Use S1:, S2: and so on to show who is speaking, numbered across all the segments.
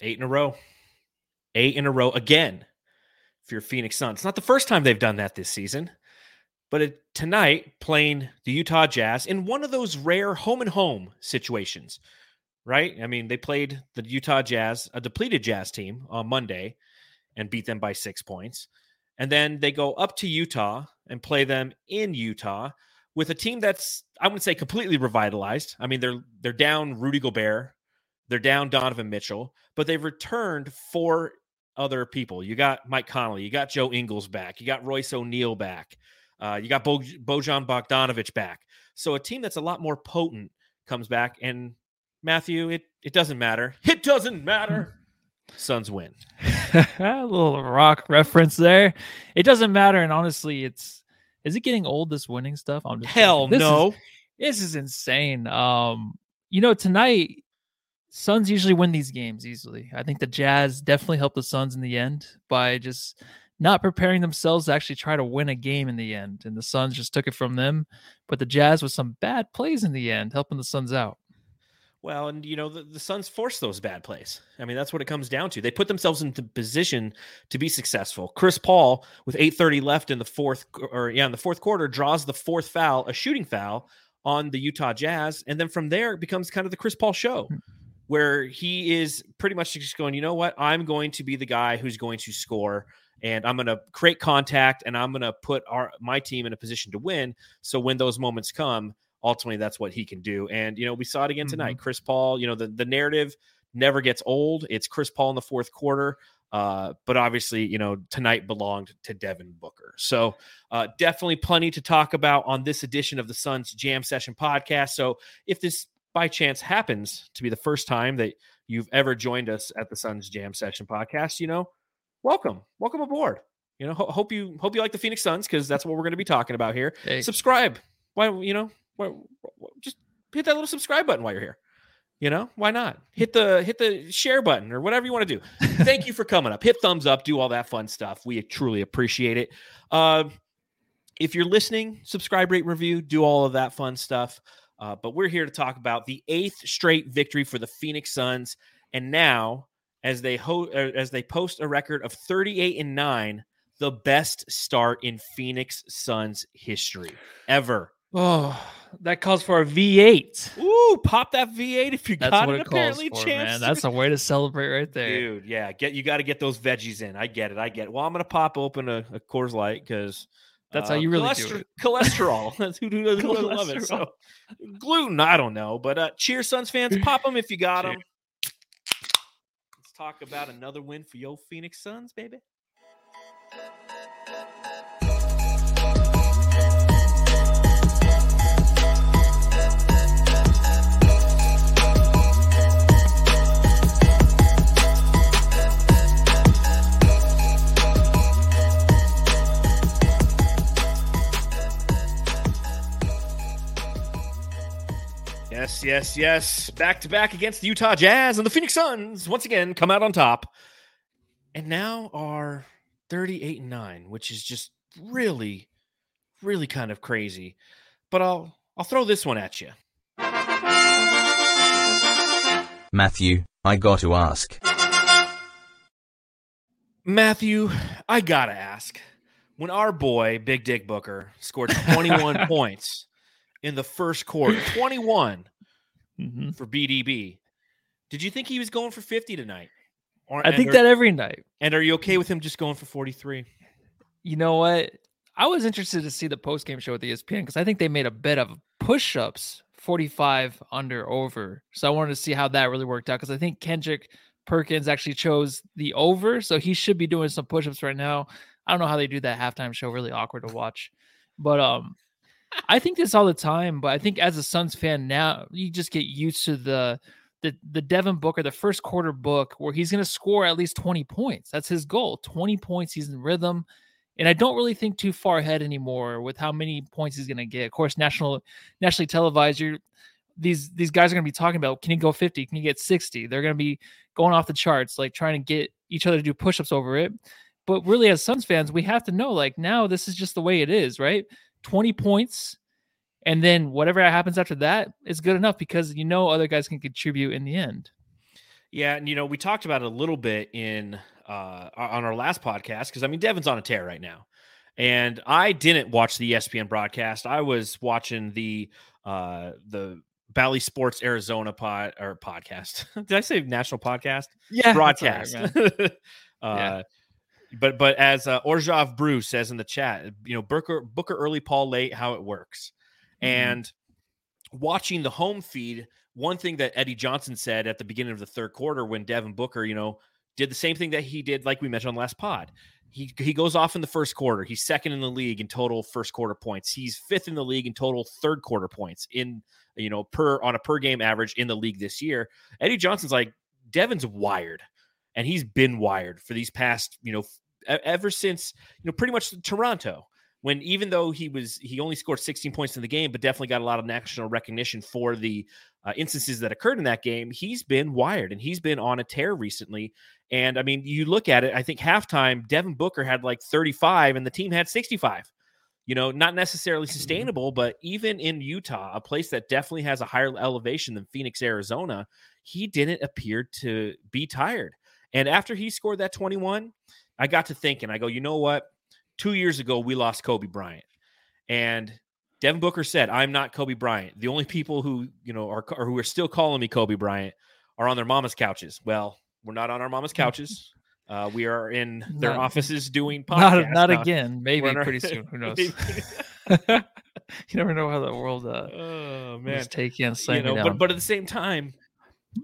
S1: eight in a row, eight in a row again for your Phoenix Suns. It's not the first time they've done that this season, but it, tonight playing the Utah Jazz in one of those rare home and home situations, right? I mean, they played the Utah Jazz, a depleted Jazz team on Monday, and beat them by six points. And then they go up to Utah and play them in Utah with a team that's I wouldn't say completely revitalized. I mean, they're they're down Rudy Gobert, they're down Donovan Mitchell, but they've returned four other people. You got Mike Conley, you got Joe Ingles back, you got Royce O'Neale back, uh, you got Bo- Bojan Bogdanovic back. So a team that's a lot more potent comes back, and Matthew, it it doesn't matter. It doesn't matter. Suns win.
S2: a little rock reference there. It doesn't matter, and honestly, it's is it getting old this winning stuff?
S1: I'm just hell
S2: this
S1: no.
S2: Is, this is insane. Um, you know, tonight Suns usually win these games easily. I think the Jazz definitely helped the Suns in the end by just not preparing themselves to actually try to win a game in the end. And the Suns just took it from them. But the Jazz with some bad plays in the end, helping the Suns out.
S1: Well, and you know, the, the Suns force those bad plays. I mean, that's what it comes down to. They put themselves into position to be successful. Chris Paul, with 8:30 left in the fourth or yeah, in the fourth quarter, draws the fourth foul, a shooting foul on the Utah Jazz. And then from there it becomes kind of the Chris Paul show. Hmm. Where he is pretty much just going, you know what? I'm going to be the guy who's going to score and I'm going to create contact and I'm going to put our my team in a position to win. So when those moments come, ultimately that's what he can do. And you know, we saw it again tonight. Mm-hmm. Chris Paul, you know, the the narrative never gets old. It's Chris Paul in the fourth quarter. Uh, but obviously, you know, tonight belonged to Devin Booker. So uh, definitely plenty to talk about on this edition of the Suns Jam Session podcast. So if this by chance happens to be the first time that you've ever joined us at the Suns Jam Session podcast, you know, welcome, welcome aboard. You know, ho- hope you hope you like the Phoenix Suns because that's what we're going to be talking about here. Hey. Subscribe. Why you know why just hit that little subscribe button while you're here. You know, why not? Hit the hit the share button or whatever you want to do. Thank you for coming up. Hit thumbs up, do all that fun stuff. We truly appreciate it. Uh, if you're listening, subscribe, rate, review, do all of that fun stuff. Uh, but we're here to talk about the eighth straight victory for the Phoenix Suns, and now as they ho- uh, as they post a record of 38 and nine, the best start in Phoenix Suns history ever.
S2: Oh, that calls for a V8.
S1: Ooh, pop that V8 if you
S2: That's
S1: got
S2: what
S1: it.
S2: it apparently, for, man. That's a way to celebrate right there,
S1: dude. Yeah, get you got to get those veggies in. I get it. I get it. Well, I'm gonna pop open a, a Coors Light because
S2: that's uh, how you really do it.
S1: Cholesterol. That's who, who doesn't love it. So gluten, I don't know, but uh, cheers, Suns fans. Pop them if you got them. Let's talk about another win for your Phoenix Suns, baby. Yes, yes, yes. Back to back against the Utah Jazz and the Phoenix Suns once again come out on top. And now are 38 and 9, which is just really really kind of crazy. But I'll I'll throw this one at you.
S3: Matthew, I got to ask.
S1: Matthew, I got to ask. When our boy Big Dick Booker scored 21 points in the first quarter, 21 mm-hmm. for BDB. Did you think he was going for 50 tonight?
S2: Or, I think are, that every night.
S1: And are you okay with him just going for 43?
S2: You know what? I was interested to see the post game show with ESPN because I think they made a bet of push ups 45 under over. So I wanted to see how that really worked out because I think Kendrick Perkins actually chose the over. So he should be doing some push ups right now. I don't know how they do that halftime show, really awkward to watch. But um I think this all the time, but I think as a Suns fan now, you just get used to the the the Devin Booker, the first quarter book, where he's going to score at least 20 points. That's his goal. 20 points. He's in rhythm. And I don't really think too far ahead anymore with how many points he's going to get. Of course, national nationally televised, you're, these these guys are going to be talking about can he go 50? Can he get 60? They're going to be going off the charts, like trying to get each other to do push-ups over it. But really, as Suns fans, we have to know like now this is just the way it is, right? 20 points, and then whatever happens after that is good enough because you know other guys can contribute in the end.
S1: Yeah, and you know, we talked about it a little bit in uh on our last podcast because I mean Devin's on a tear right now. And I didn't watch the ESPN broadcast. I was watching the uh the Bally Sports Arizona pod or podcast. Did I say national podcast?
S2: Yeah,
S1: broadcast.
S2: right,
S1: uh,
S2: Yeah.
S1: But but as uh, Orjav Bruce says in the chat, you know Booker Booker early, Paul late, how it works,
S2: Mhm.
S1: and watching the home feed. One thing that Eddie Johnson said at the beginning of the third quarter when Devin Booker, you know, did the same thing that he did, like we mentioned on the last pod. He he goes off in the first quarter. He's second in the league in total first quarter points. He's fifth in the league in total third quarter points in you know per on a per game average in the league this year. Eddie Johnson's like Devin's wired, and he's been wired for these past you know ever since you know pretty much Toronto. When even though he was he only scored 16 points in the game, but definitely got a lot of national recognition for the uh, instances that occurred in that game. He's been wired and he's been on a tear recently. And I mean, you look at it. I think halftime Devin Booker had like 35, and the team had 65 you know, not necessarily sustainable, but even in Utah, a place that definitely has a higher elevation than Phoenix, Arizona, he didn't appear to be tired. And after he scored that 21, I got to thinking, I go, you know what? Two years ago, we lost Kobe Bryant. And Devin Booker said, I'm not Kobe Bryant. The only people who, you know, are or who are still calling me Kobe Bryant are on their mama's couches. Well, we're not on our mama's couches. Uh, we are in their
S2: Not-
S1: offices doing podcasts.
S2: Not, not again. Maybe
S1: our-
S2: pretty soon. Who knows? You never know how the world uh,
S1: oh
S2: is
S1: man,
S2: taking and
S1: you know, but but at the same time,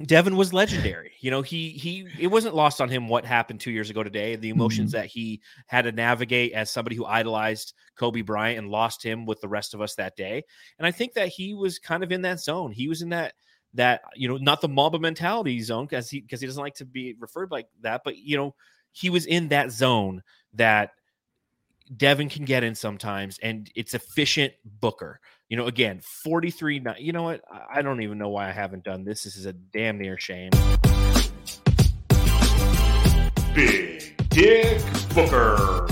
S1: Devin was legendary. You know, he he it wasn't lost on him what happened two years ago today. The emotions
S2: Mm-hmm.
S1: that he had to navigate as somebody who idolized Kobe Bryant and lost him with the rest of us that day. And I think that he was kind of in that zone. He was in that that you know not the Mamba mentality zone because he because he doesn't like to be referred like that, but you know he was in that zone that Devin can get in sometimes, and it's efficient Booker. You know, again, 43. You know what? I- don't even know why I haven't done this. This is a damn near shame.
S4: Big Dick Booker.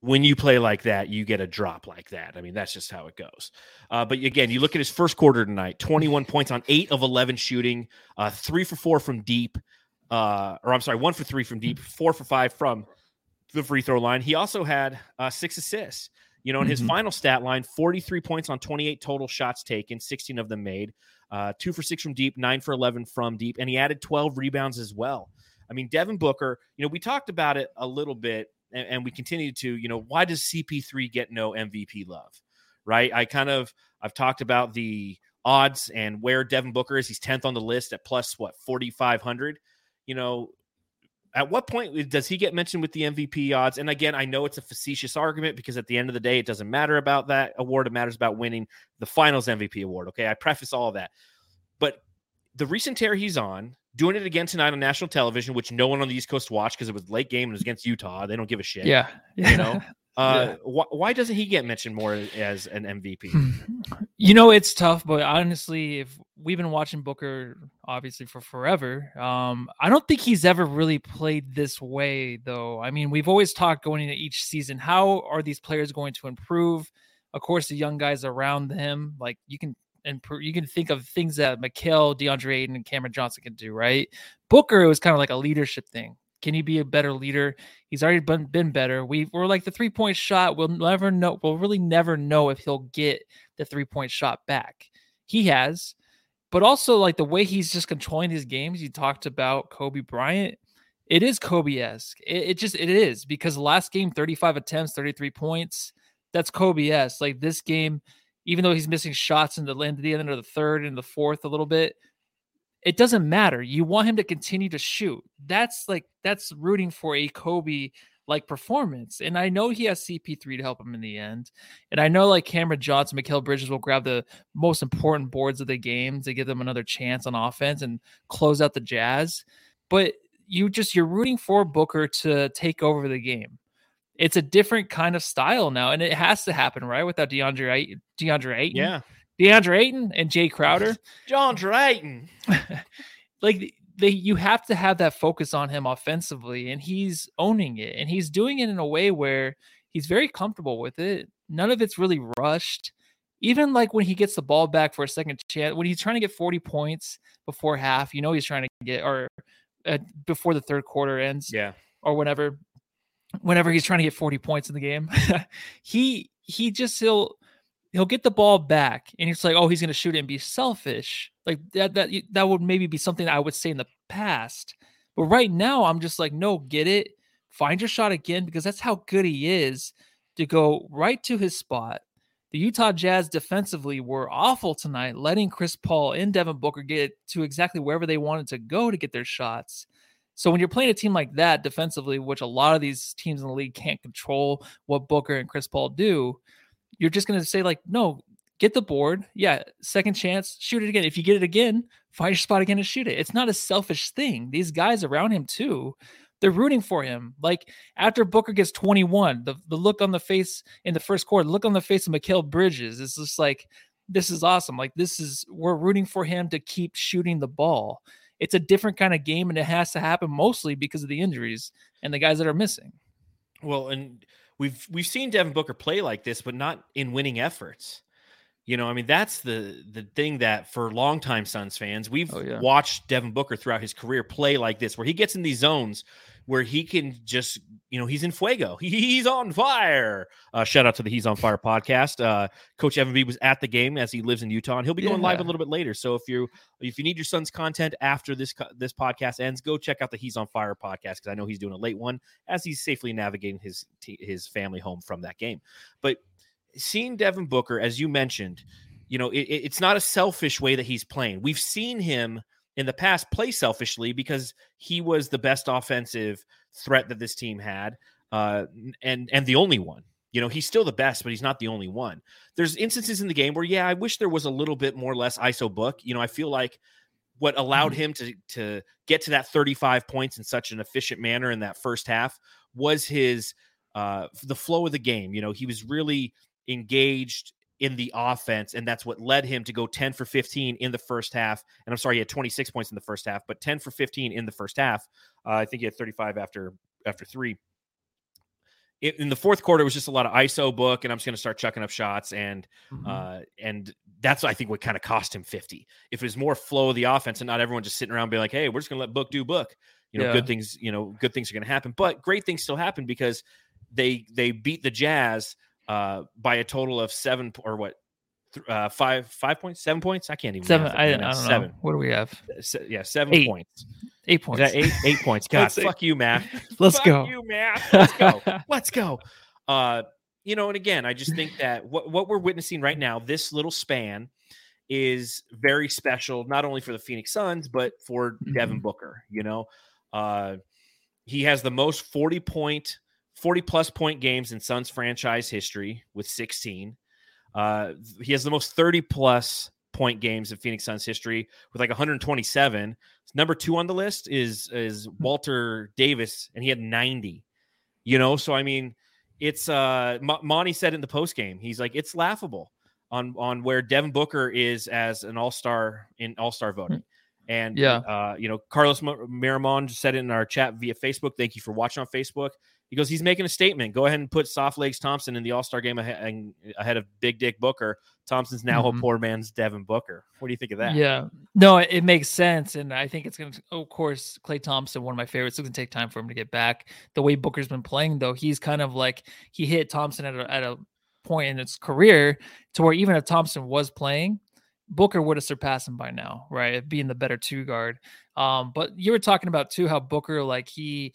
S1: When you play like that, you get a drop like that. I mean, that's just how it goes. Uh, but again, you look at his first quarter tonight 21 points on eight of 11 shooting, uh, three for four from deep, uh, or I'm sorry, one for three from deep, four for five from the free throw line. He also had uh, six assists. You know, in his
S2: Mhm.
S1: final stat line, 43 points on 28 total shots taken, 16 of them made, uh, two for six from deep, nine for 11 from deep, and he added 12 rebounds as well. I mean, Devin Booker, you know, we talked about it a little bit and, and we continue to, you know, why does CP3 get no MVP love? Right. I kind of, I've talked about the odds and where Devin Booker is. He's 10th on the list at plus what, 4,500. You know, at what point does he get mentioned with the MVP odds? And again, I know it's a facetious argument because at the end of the day, it doesn't matter about that award. It matters about winning the finals MVP award. Okay. I preface all of that. But the recent tear he's on, doing it again tonight on national television, which no one on the East Coast watched because it was late game and it was against Utah. They don't give a shit.
S2: yeah,
S1: You know, uh,
S2: Yeah.
S1: wh- why doesn't he get mentioned more as an MVP?
S2: Hmm. You know, it's tough, but honestly, if we've been watching Booker obviously for forever, um, I don't think he's ever really played this way, though. I mean, we've always talked going into each season, how are these players going to improve? Of course, the young guys around him, like you can improve, you can think of things that Mikal, DeAndre Ayton, and Cameron Johnson can do, right? Booker, it was kind of like a leadership thing. Can he be a better leader? He's already been, been better. We we're like the three point shot. We'll never know. We'll really never know if he'll get the three point shot back. He has, but also like the way he's just controlling his games. You talked about Kobe Bryant. It is Kobe esque. It, it just it is because last game, 35 attempts, 33 points. That's Kobe esque. Like this game, even though he's missing shots in the end the end of the third and the fourth a little bit, it doesn't matter. You want him to continue to shoot. That's like that's rooting for a Kobe like performance. And I know he has CP3 to help him in the end. And I know like Cameron Johnson, Mikal Bridges will grab the most important boards of the game to give them another chance on offense and close out the Jazz. But you just you're rooting for Booker to take over the game. It's a different kind of style now, and it has to happen, right? Without DeAndre Ayton, DeAndre Ayton,
S1: Yeah.
S2: DeAndre Ayton and Jae Crowder
S1: John Drayton.
S2: like they you have to have that focus on him offensively and he's owning it and he's doing it in a way where he's very comfortable with it. None of it's really rushed. Even like when he gets the ball back for a second chance, when he's trying to get 40 points before half, you know he's trying to get or uh, before the third quarter ends,
S1: Yeah.
S2: or whenever, whenever he's trying to get 40 points in the game, he he just he'll he'll get the ball back and it's like, oh, he's gonna shoot it and be selfish. Like that that that would maybe be something I would say in the past, but right now I'm just like, no, get it, find your shot again because that's how good he is to go right to his spot. The Utah Jazz defensively were awful tonight, letting Chris Paul and Devin Booker get to exactly wherever they wanted to go to get their shots. So when you're playing a team like that defensively, which a lot of these teams in the league can't control what Booker and Chris Paul do, you're just going to say like, no, get the board. Yeah, second chance, shoot it again. If you get it again, find your spot again and shoot it. It's not a selfish thing. These guys around him too, they're rooting for him. Like after Booker gets 21, the, the look on the face in the first quarter, look on the face of Mikal Bridges is just like, this is awesome. Like this is we're rooting for him to keep shooting the ball. It's a different kind of game, and it has to happen mostly because of the injuries and the guys that are missing.
S1: Well, and we've we've seen Devin Booker play like this, but not in winning efforts. You know, I mean, that's the the thing that for longtime Suns fans, we've
S2: Oh, yeah.
S1: watched Devin Booker throughout his career play like this, where he gets in these zones where he can just, you know, he's in fuego. He's on fire. Uh, shout out to the He's on Fire podcast. Uh, Coach Evan B was at the game as he lives in Utah, and he'll be going live a little bit later. So if you if you need your son's content after this this podcast ends, go check out the He's on Fire podcast because I know he's doing a late one as he's safely navigating his t- his family home from that game. But seeing Devin Booker, as you mentioned, you know, it- it's not a selfish way that he's playing. We've seen him in the past play selfishly because he was the best offensive threat that this team had, uh, and and the only one. You know, he's still the best, but he's not the only one. There's instances in the game where, yeah, I wish there was a little bit more less ISO book. You know, I feel like what allowed him to to get to that 35 points in such an efficient manner in that first half was his uh the flow of the game. You know, he was really engaged in the offense, and that's what led him to go 10 for 15 in the first half. And I'm sorry, he had 26 points in the first half, but 10 for 15 in the first half. Uh, I think he had 35 after after three. In, in the fourth quarter, it was just a lot of ISO book, and I'm just going to start chucking up shots, and
S2: Mhm.
S1: uh, and that's I think what kind of cost him 50. If it was more flow of the offense and not everyone just sitting around being like, hey, we're just going to let Book do Book, you know,
S2: Yeah.
S1: good things, you know, good things are going to happen. But great things still happen because they they beat the Jazz uh, by a total of seven or what, uh, five five points, seven points. I can't even
S2: Seven. I, I don't
S1: now.
S2: know. What do we have?
S1: Se- yeah, seven
S2: Eight
S1: points.
S2: Eight points.
S1: eight? Eight points. God, fuck you, Matt.
S2: Let's
S1: Fuck
S2: go.
S1: you, Matt. Let's go. Let's go. Uh, you know, and again, I just think that what what we're witnessing right now, this little span, is very special, not only for the Phoenix Suns, but for Devin
S2: Mhm.
S1: Booker. You know, uh, he has the most forty point, forty plus point games in Suns franchise history with sixteen. Uh, he has the most thirty plus point games in Phoenix Suns history with like 127. Number two on the list is is Walter Davis, and he had 90. You know, so I mean, it's uh Mo- Monty said in the post game, he's like, it's laughable on on where Devin Booker is as an all star in all star voting. And
S2: Yeah.
S1: uh, you know, Carlos Mo- Miramon said it in our chat via Facebook. Thank you for watching on Facebook. He goes, he's making a statement. Go ahead and put Soft Legs Thompson in the All Star game ahead, ahead of Big Dick Booker. Thompson's now a
S2: Mhm.
S1: poor man's Devin Booker. What do you think of that?
S2: Yeah. No, it, it makes sense. And I think it's going to, of course, Klay Thompson, one of my favorites. It's going to take time for him to get back. The way Booker's been playing, though, he's kind of like he hit Thompson at a, at a point in his career to where even if Thompson was playing, Booker would have surpassed him by now, right? Being the better two guard. Um, but you were talking about too how Booker, like he,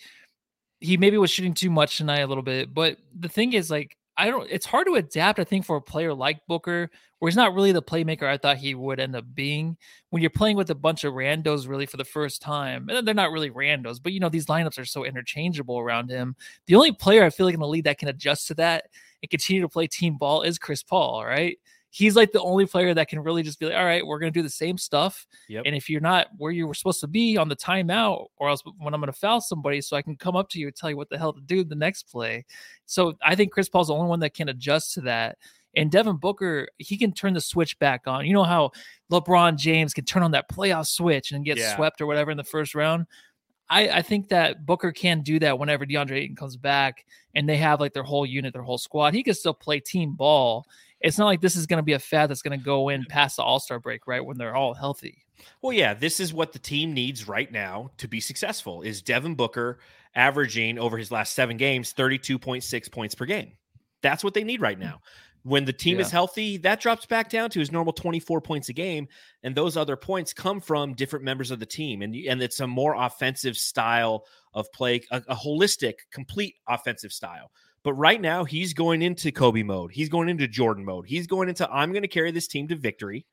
S2: he maybe was shooting too much tonight a little bit. But the thing is, like, I don't, it's hard to adapt, I think, for a player like Booker, where he's not really the playmaker I thought he would end up being. When you're playing with a bunch of randos really for the first time, and they're not really randos, but you know, these lineups are so interchangeable around him. The only player I feel like in the league that can adjust to that and continue to play team ball is Chris Paul, right? He's like the only player that can really just be like, all right, we're going to do the same stuff.
S1: Yep.
S2: And if you're not where you were supposed to be on the timeout, or else when I'm going to foul somebody, so I can come up to you and tell you what the hell to do the next play. So I think Chris Paul's the only one that can adjust to that. And Devin Booker, he can turn the switch back on. You know how LeBron James can turn on that playoff switch and get
S1: Yeah.
S2: swept or whatever in the first round. I, I think that Booker can do that whenever DeAndre Ayton comes back and they have like their whole unit, their whole squad. He can still play team ball it's not like this is going to be a fad that's going to go in past the All Star break, right? When they're all healthy.
S1: Well, yeah, this is what the team needs right now to be successful. Is Devin Booker averaging over his last seven games 32.6 points per game? That's what they need right mm. now. When the team
S2: Yeah.
S1: is healthy, that drops back down to his normal 24 points a game, and those other points come from different members of the team, and and it's a more offensive style of play, a, a holistic, complete offensive style. But right now, he's going into Kobe mode. He's going into Jordan mode. He's going into I'm going to carry this team to victory,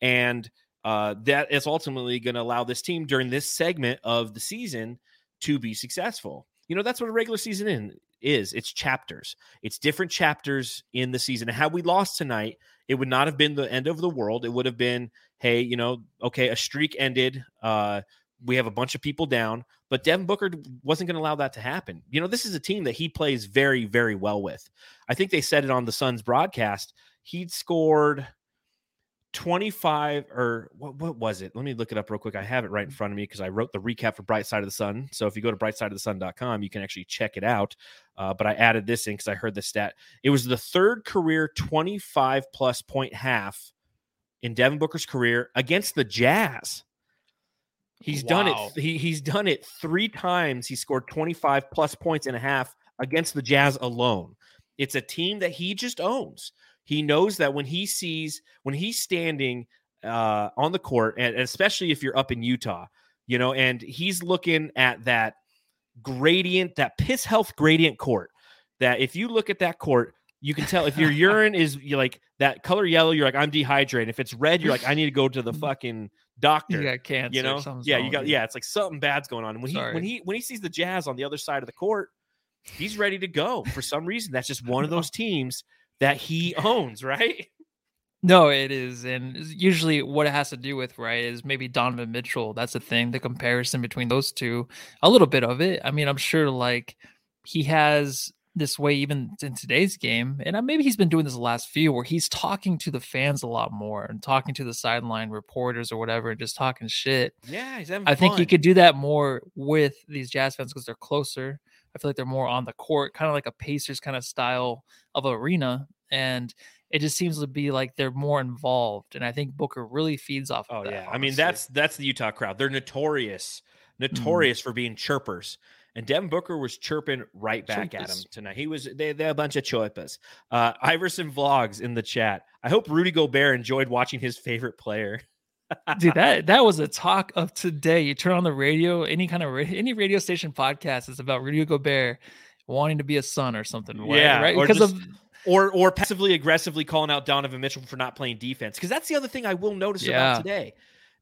S1: and uh, that is ultimately going to allow this team during this segment of the season to be successful. You know, that's what a regular season in is. It's chapters. It's different chapters in the season. Had we lost tonight, it would not have been the end of the world. It would have been, hey, you know, okay, a streak ended. Uh, we have a bunch of people down, but Devin Booker wasn't going to allow that to happen. You know, this is a team that he plays very, very well with. I think they said it on the Suns broadcast. He'd scored 25 or what, what was it? Let me look it up real quick. I have it right in front of me because I wrote the recap for Bright Side of the Sun. So if you go to brightsideofthesun.com, you can actually check it out. Uh, but I added this in because I heard the stat. It was the third career 25 plus point half in Devin Booker's career against the Jazz. He's done it. He, he's done it three times. He scored 25 plus points and a half against the Jazz alone. It's a team that he just owns. He knows that when he sees when he's standing uh, on the court, and and especially if you're up in Utah, you know, and he's looking at that gradient, that piss health gradient court. That if you look at that court, you can tell if your urine is like that color yellow, you're like I'm dehydrated. If it's red, you're like I need to go to the fucking doctor
S2: You got cancer.
S1: you know yeah you got yeah it's like something bad's going on and when he when he when he sees the jazz on the other side of the court he's ready to go for some reason that's just one of those teams that he owns right
S2: No, it is. And usually what it has to do with, right, is maybe Donovan Mitchell. That's the thing, the comparison between those two. A little bit of it. I mean, I'm sure like he has this way even in today's game. And uh, maybe he's been doing this the last few where he's talking to the fans a lot more and talking to the sideline reporters or whatever and just talking shit.
S1: yeah he's having
S2: I think he could do that more with these Jazz fans because they're closer. I feel like they're more on the court, kind of like a Pacers kind of style of arena. And it just seems to be like they're more involved. And I think Booker really feeds off of
S1: oh
S2: that.
S1: yeah i mean that's that's the utah crowd they're notorious notorious for being chirpers and Devin Booker was chirping right back at him tonight. He was they they're a bunch of chirpers. Uh, Iverson vlogs in the chat. I hope Rudy Gobert enjoyed watching his favorite player.
S2: dude that that was a talk of today you turn on the radio any kind of any radio station podcast is about rudy gobert wanting to be a son or something?
S1: Yeah,
S2: right because
S1: just-
S2: of
S1: or or passively aggressively calling out Donovan Mitchell for not playing defense. Because that's the other thing I will notice
S2: Yeah.
S1: about today.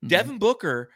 S2: Mhm.
S1: Devin Booker,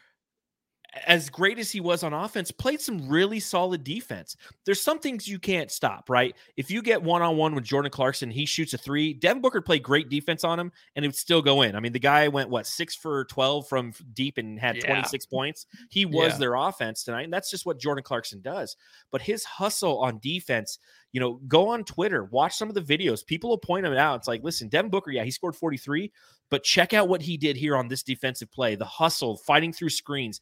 S1: as great as he was on offense, played some really solid defense. There's some things you can't stop, right? If you get one on one with Jordan Clarkson, he shoots a three. Devin Booker played great defense on him, and it would still go in. I mean, the guy went what six for twelve from deep and had
S2: Yeah.
S1: 26 points. He was
S2: Yeah.
S1: their offense tonight, and that's just what Jordan Clarkson does. But his hustle on defense, you know, go on Twitter, watch some of the videos. People will point him out. It's like, listen, Devin Booker, yeah, he scored 43, but check out what he did here on this defensive play the hustle, fighting through screens,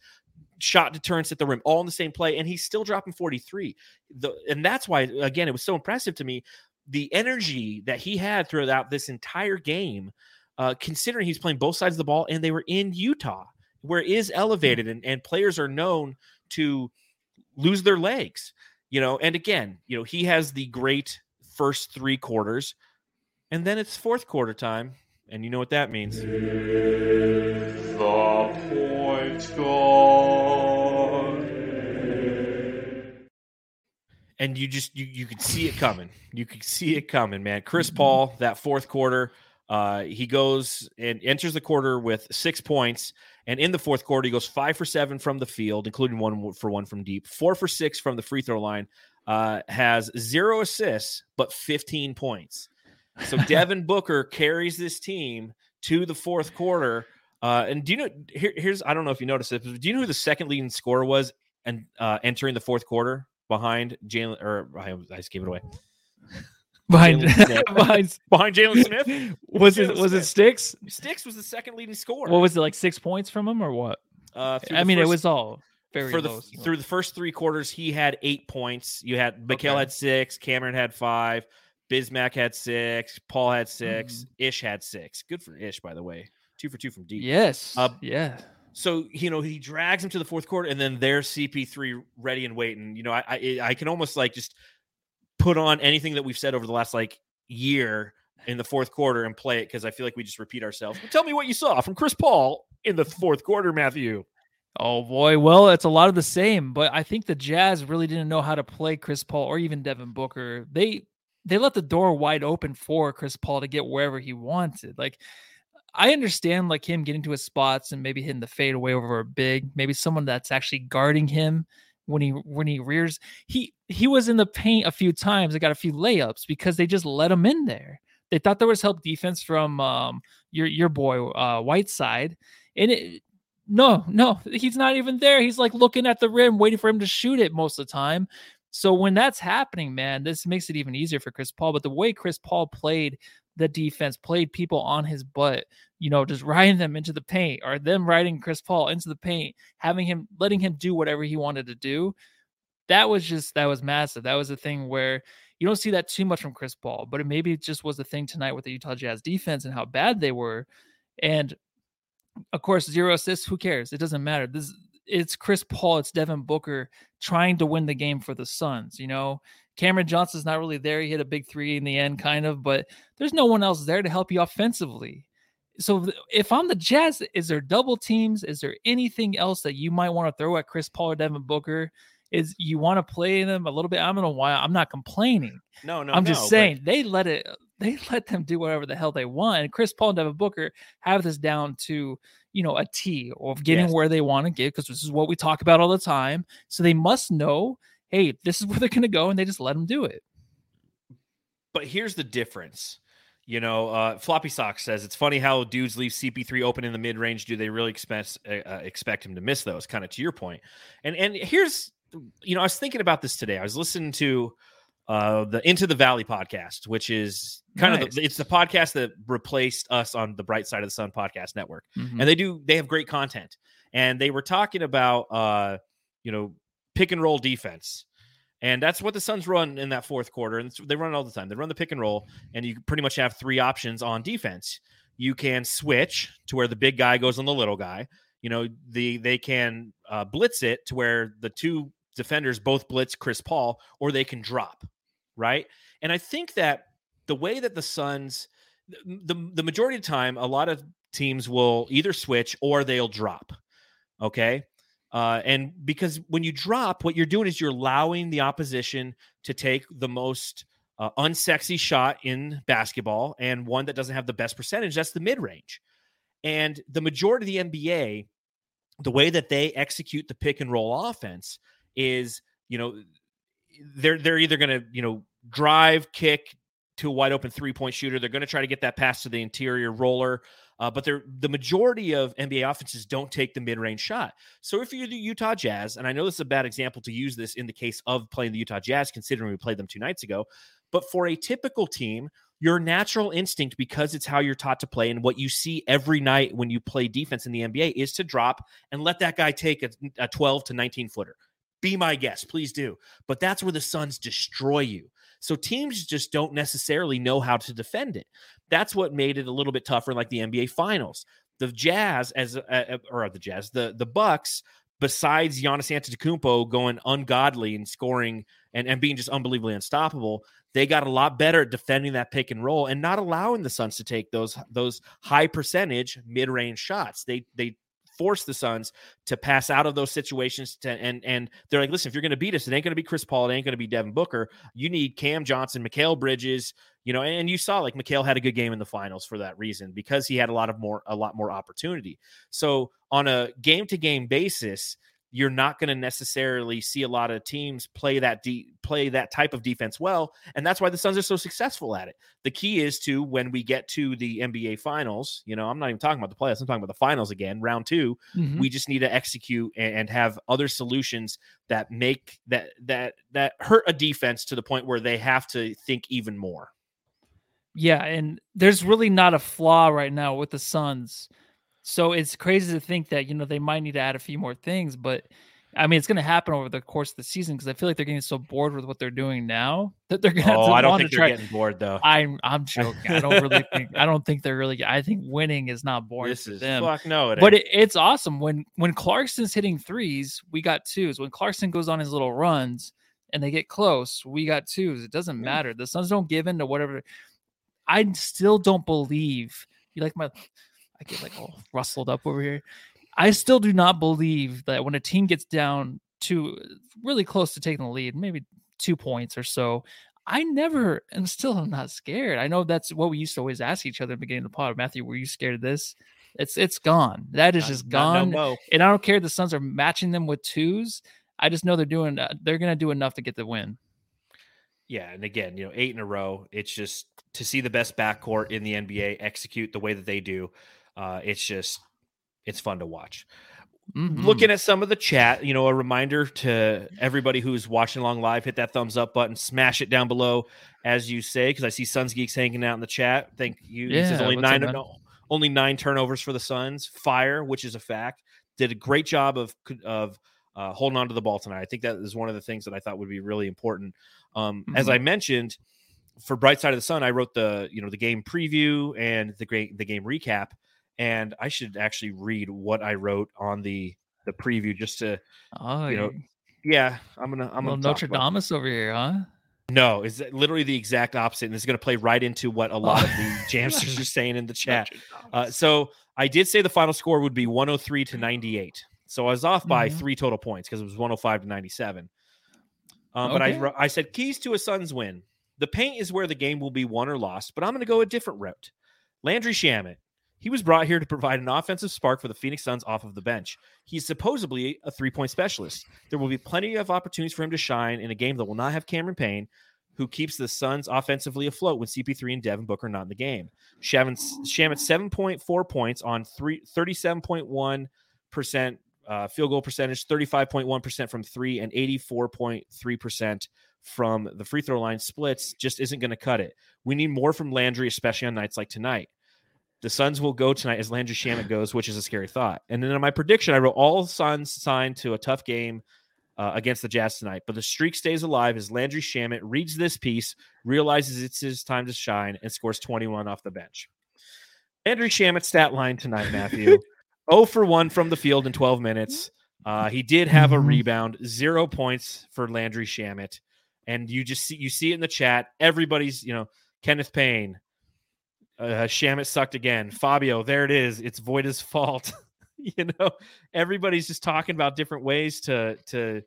S1: shot deterrence at the rim, all in the same play, and he's still dropping 43. The, and that's why, again, it was so impressive to me the energy that he had throughout this entire game, uh, considering he's playing both sides of the ball and they were in Utah, where it is elevated and, and players are known to lose their legs, you know. And again, you know, he has the great first three quarters, and then it's fourth quarter time. And you know what that means.
S4: The point guard.
S1: and you just you you could see it coming. You could see it coming, man. Chris Paul, that fourth quarter, uh, he goes and enters the quarter with six points, and in the fourth quarter, he goes five for seven from the field, including one for one from deep, four for six from the free throw line. Uh, has zero assists but 15 points. So Devin Booker carries this team to the fourth quarter. Uh, and do you know? Here, here's I don't know if you noticed it. But do you know who the second leading scorer was and uh, entering the fourth quarter behind Jalen? Or I, I just gave it away.
S2: behind
S1: Jalen Smith.
S2: behind
S1: Behind Jalen Smith,
S2: was it was it
S1: Smith.
S2: sticks
S1: Sticks was the second leading scorer.
S2: what was it like six points from him or what
S1: Uh,
S2: i mean it was all very
S1: for the
S2: low
S1: through the first three quarters. He had eight points. You had Mikal
S2: Okay.
S1: had six. Cameron had five. Bismack had six, Paul had 6 Ish had six. Good for Ish, by the way. Two for two from deep.
S2: Yes.
S1: Uh,
S2: yeah.
S1: So you know he drags him to the fourth quarter, and then there's CP3 ready and waiting. You know, I I, I can almost like just put on anything that we've said over the last like year in the fourth quarter and play it because I feel like we just repeat ourselves. But tell me what you saw from Chris Paul in the fourth quarter, Matthew.
S2: Oh boy, well, it's a lot of the same, but I think the Jazz really didn't know how to play Chris Paul or even Devin Booker. They they let the door wide open for Chris Paul to get wherever he wanted. Like I understand like him getting to his spots and maybe hitting the fade away over a big, maybe someone that's actually guarding him when he when he rears. He he was in the paint a few times. I got a few layups because they just let him in there. They thought there was help defense from um, your your boy uh, Whiteside, and it, no, no, he's not even there. He's like looking at the rim, waiting for him to shoot it most of the time. So when that's happening, man, this makes it even easier for Chris Paul. But the way Chris Paul played the defense, played people on his butt, you know, just riding them into the paint or them riding Chris Paul into the paint, having him letting him do whatever he wanted to do. That was just that was massive. That was a thing where you don't see that too much from Chris Paul, but it maybe just was the thing tonight with the Utah Jazz defense and how bad they were. And of course, zero assists. Who cares? It doesn't matter. This it's Chris Paul, it's Devin Booker trying to win the game for the Suns. You know, Cameron Johnson's not really there. He hit a big three in the end, kind of, but there's no one else there to help you offensively. So if I'm the Jazz, is there double teams? Is there anything else that you might want to throw at Chris Paul or Devin Booker? Is you want to play them a little bit? I don't know why. I'm not complaining.
S1: No, no,
S2: I'm just
S1: no,
S2: saying
S1: but-
S2: they let it. They let them do whatever the hell they want. And Chris Paul and Devin Booker have this down to you know a T of getting
S1: Yes.
S2: where they want to get because this is what we talk about all the time. So they must know, hey, this is where they're going to go, and they just let them do it.
S1: But here's the difference. You know, uh, Floppy Socks says it's funny how dudes leave CP3 open in the mid range. Do they really expect uh, uh, expect him to miss those? Kind of to your point. And and here's, you know, I was thinking about this today. I was listening to uh, the Into the Valley podcast, which is kind of the, it's the podcast that replaced us on the Bright Side of the Sun podcast network
S2: Mhm.
S1: and they do they have great content and they were talking about uh you know pick and roll defense and that's what the suns run in that fourth quarter and they run it all the time they run the pick and roll and you pretty much have three options on defense you can switch to where the big guy goes on the little guy you know the they can uh, blitz it to where the two defenders both blitz chris paul or they can drop right and i think that the way that the suns the, the majority of the time a lot of teams will either switch or they'll drop. Okay. Uh, and because when you drop, what you're doing is you're allowing the opposition to take the most uh, unsexy shot in basketball and one that doesn't have the best percentage. That's the mid range. And the majority of the NBA, the way that they execute the pick and roll offense is, you know, they're they're either going to you know drive, kick to a wide open three point shooter. They're going to try to get that pass to the interior roller. Uh, but they're the majority of NBA offenses don't take the mid range shot. So if you're the Utah Jazz, and I know this is a bad example to use this in the case of playing the Utah Jazz, considering we played them two nights ago, but for a typical team, your natural instinct, because it's how you're taught to play and what you see every night when you play defense in the NBA, is to drop and let that guy take a, a 12 to 19 footer. Be my guest, please do. But that's where the Suns destroy you. So teams just don't necessarily know how to defend it. That's what made it a little bit tougher, like the NBA Finals. The Jazz, as uh, or the Jazz, the the Bucks, besides Giannis Antetokounmpo going ungodly and scoring and, and being just unbelievably unstoppable, they got a lot better at defending that pick and roll and not allowing the Suns to take those those high percentage mid range shots. They they force the Suns to pass out of those situations to and and they're like, listen, if you're going to beat us, it ain't going to be Chris Paul, it ain't going to be Devin Booker. You need Cam Johnson, Mikal Bridges, you know, and, you saw like Mikal had a good game in the finals for that reason because he had a lot of more a lot more opportunity. So on a game to game basis, you're not going to necessarily see a lot of teams play that de- play that type of defense well, and that's why the Suns are so successful at it. The key is to when we get to the NBA finals, you know, I'm not even talking about the playoffs, I'm talking about the finals again, round 2,
S2: Mhm.
S1: we just need to execute and, and have other solutions that make that that that hurt a defense to the point where they have to think even more.
S2: Yeah, and there's really not a flaw right now with the Suns. So it's crazy to think that, you know, they might need to add a few more things, but I mean, it's going to happen over the course of the season because I feel like they're getting so bored with what they're doing now that they're going oh, to.
S1: Oh, I don't think
S2: to
S1: they're
S2: try.
S1: getting bored though.
S2: I'm I'm joking. I don't really think I don't think they're really. I think winning is not boring
S1: This is
S2: them.
S1: fuck no. It
S2: But it, it's awesome when when Clarkson's hitting threes, we got twos. When Clarkson goes on his little runs and they get close, we got twos. It doesn't matter. The Suns don't give in to whatever. I still don't believe you like my. I get like all rustled up over here. I still do not believe that when a team gets down to really close to taking the lead, maybe two points or so, I never and still am not scared. I know that's what we used to always ask each other at the beginning of the pod. Matthew, were you scared of this? It's it's gone. That is
S1: Not-
S2: just
S1: not no
S2: gone. And I don't care the Suns are matching them with twos. I just know they're doing uh, they're gonna do enough to get the win.
S1: Yeah, and again, you know, eight in a row. It's just to see the best backcourt in the NBA execute the way that they do. Uh, it's just it's fun to watch.
S2: Mhm.
S1: Looking at some of the chat, you know, a reminder to everybody who's watching along live, hit that thumbs up button, smash it down below, as you say, because I see Suns geeks hanging out in the chat. Thank you. He says
S2: Yeah,
S1: only nine, no, only nine turnovers for the Suns. Fire, which is a fact, did a great job of of uh, holding on to the ball tonight. I think that is one of the things that I thought would be really important. Um, As
S2: Mm-hmm.
S1: I mentioned, for Bright Side of the Sun, I wrote the you know the game preview and the great the game recap, and I should actually read what I wrote on the the preview just to
S2: Oh,
S1: you know, yeah I'm gonna I'm gonna
S2: Notre Dame over here, huh?
S1: No, it's literally the exact opposite, and it's going to play right into what a lot of the jamsters are saying in the chat. Uh, so I did say the final score would be 103 to 98. So I was off by
S2: Mhm.
S1: three total points because it was 105 to 97. Um, But I wrote- I said keys to a Suns win. The paint is where the game will be won or lost, but I'm going to go a different route. Landry Shamet. He was brought here to provide an offensive spark for the Phoenix Suns off of the bench. He's supposedly a three point specialist. There will be plenty of opportunities for him to shine in a game that will not have Cameron Payne, who keeps the Suns offensively afloat when CP3 and Devin Booker are not in the game. Shamet's 7.4 points on three, 37.1% uh, field goal percentage, 35.1% from three, and 84.3% from the free throw line splits just isn't going to cut it. We need more from Landry, especially on nights like tonight. The Suns will go tonight as Landry Shamet goes, which is a scary thought. And then in my prediction, I wrote all Suns signed to a tough game uh, against the Jazz tonight. But the streak stays alive as Landry Shamet reads this piece, realizes it's his time to shine, and scores 21 off the bench. Landry Shamet stat line tonight, Matthew. 0 for 1 from the field in 12 minutes. Uh, he did have a
S2: Mhm.
S1: rebound, zero points for Landry Shamet. And you just see you see it in the chat. Everybody's, you know, Kenneth Payne, uh, Shamet sucked again. Fabio, there it is. It's Voida's fault. you know, everybody's just talking about different ways to to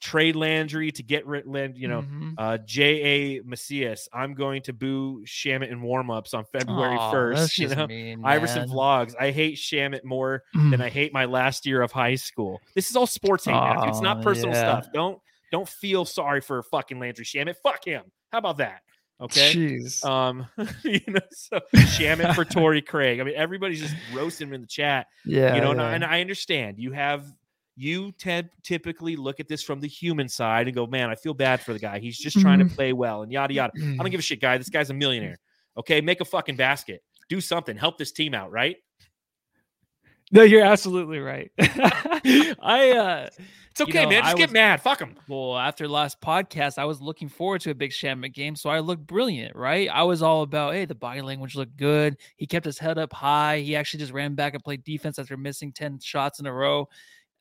S1: trade Landry to get rid. Land, you know,
S2: Mhm.
S1: uh, J. A. Macias. I'm going to boo Shamet in warmups on February first. You know,
S2: mean,
S1: Iverson vlogs. I hate Shamet more
S2: Mm.
S1: than I hate my last year of high school. This is all sports hate. It's not personal
S2: yeah.
S1: stuff. Don't don't feel sorry for fucking Landry Shamet. Fuck him. How about that? Okay.
S2: Jeez.
S1: Um, you know, so Shamet for Torrey Craig. I mean, everybody's just roasting him in the chat.
S2: yeah,
S1: you know, and I- and I understand you have you tend typically look at this from the human side and go, man, I feel bad for the guy. He's just trying to
S2: Mhm.
S1: play well and yada yada. I don't give a shit, guy. This guy's a millionaire. Okay, make a fucking basket. Do something. Help this team out, right?
S2: No, you're absolutely right. I uh
S1: It's
S2: You
S1: okay,
S2: know,
S1: man. Just
S2: I
S1: get
S2: was-
S1: mad. Fuck him.
S2: well, after last podcast, I was looking forward to a big Shamet game, so I looked brilliant, right? I was all about, hey, the body language looked good. He kept his head up high. He actually just ran back and played defense after missing 10 shots in a row.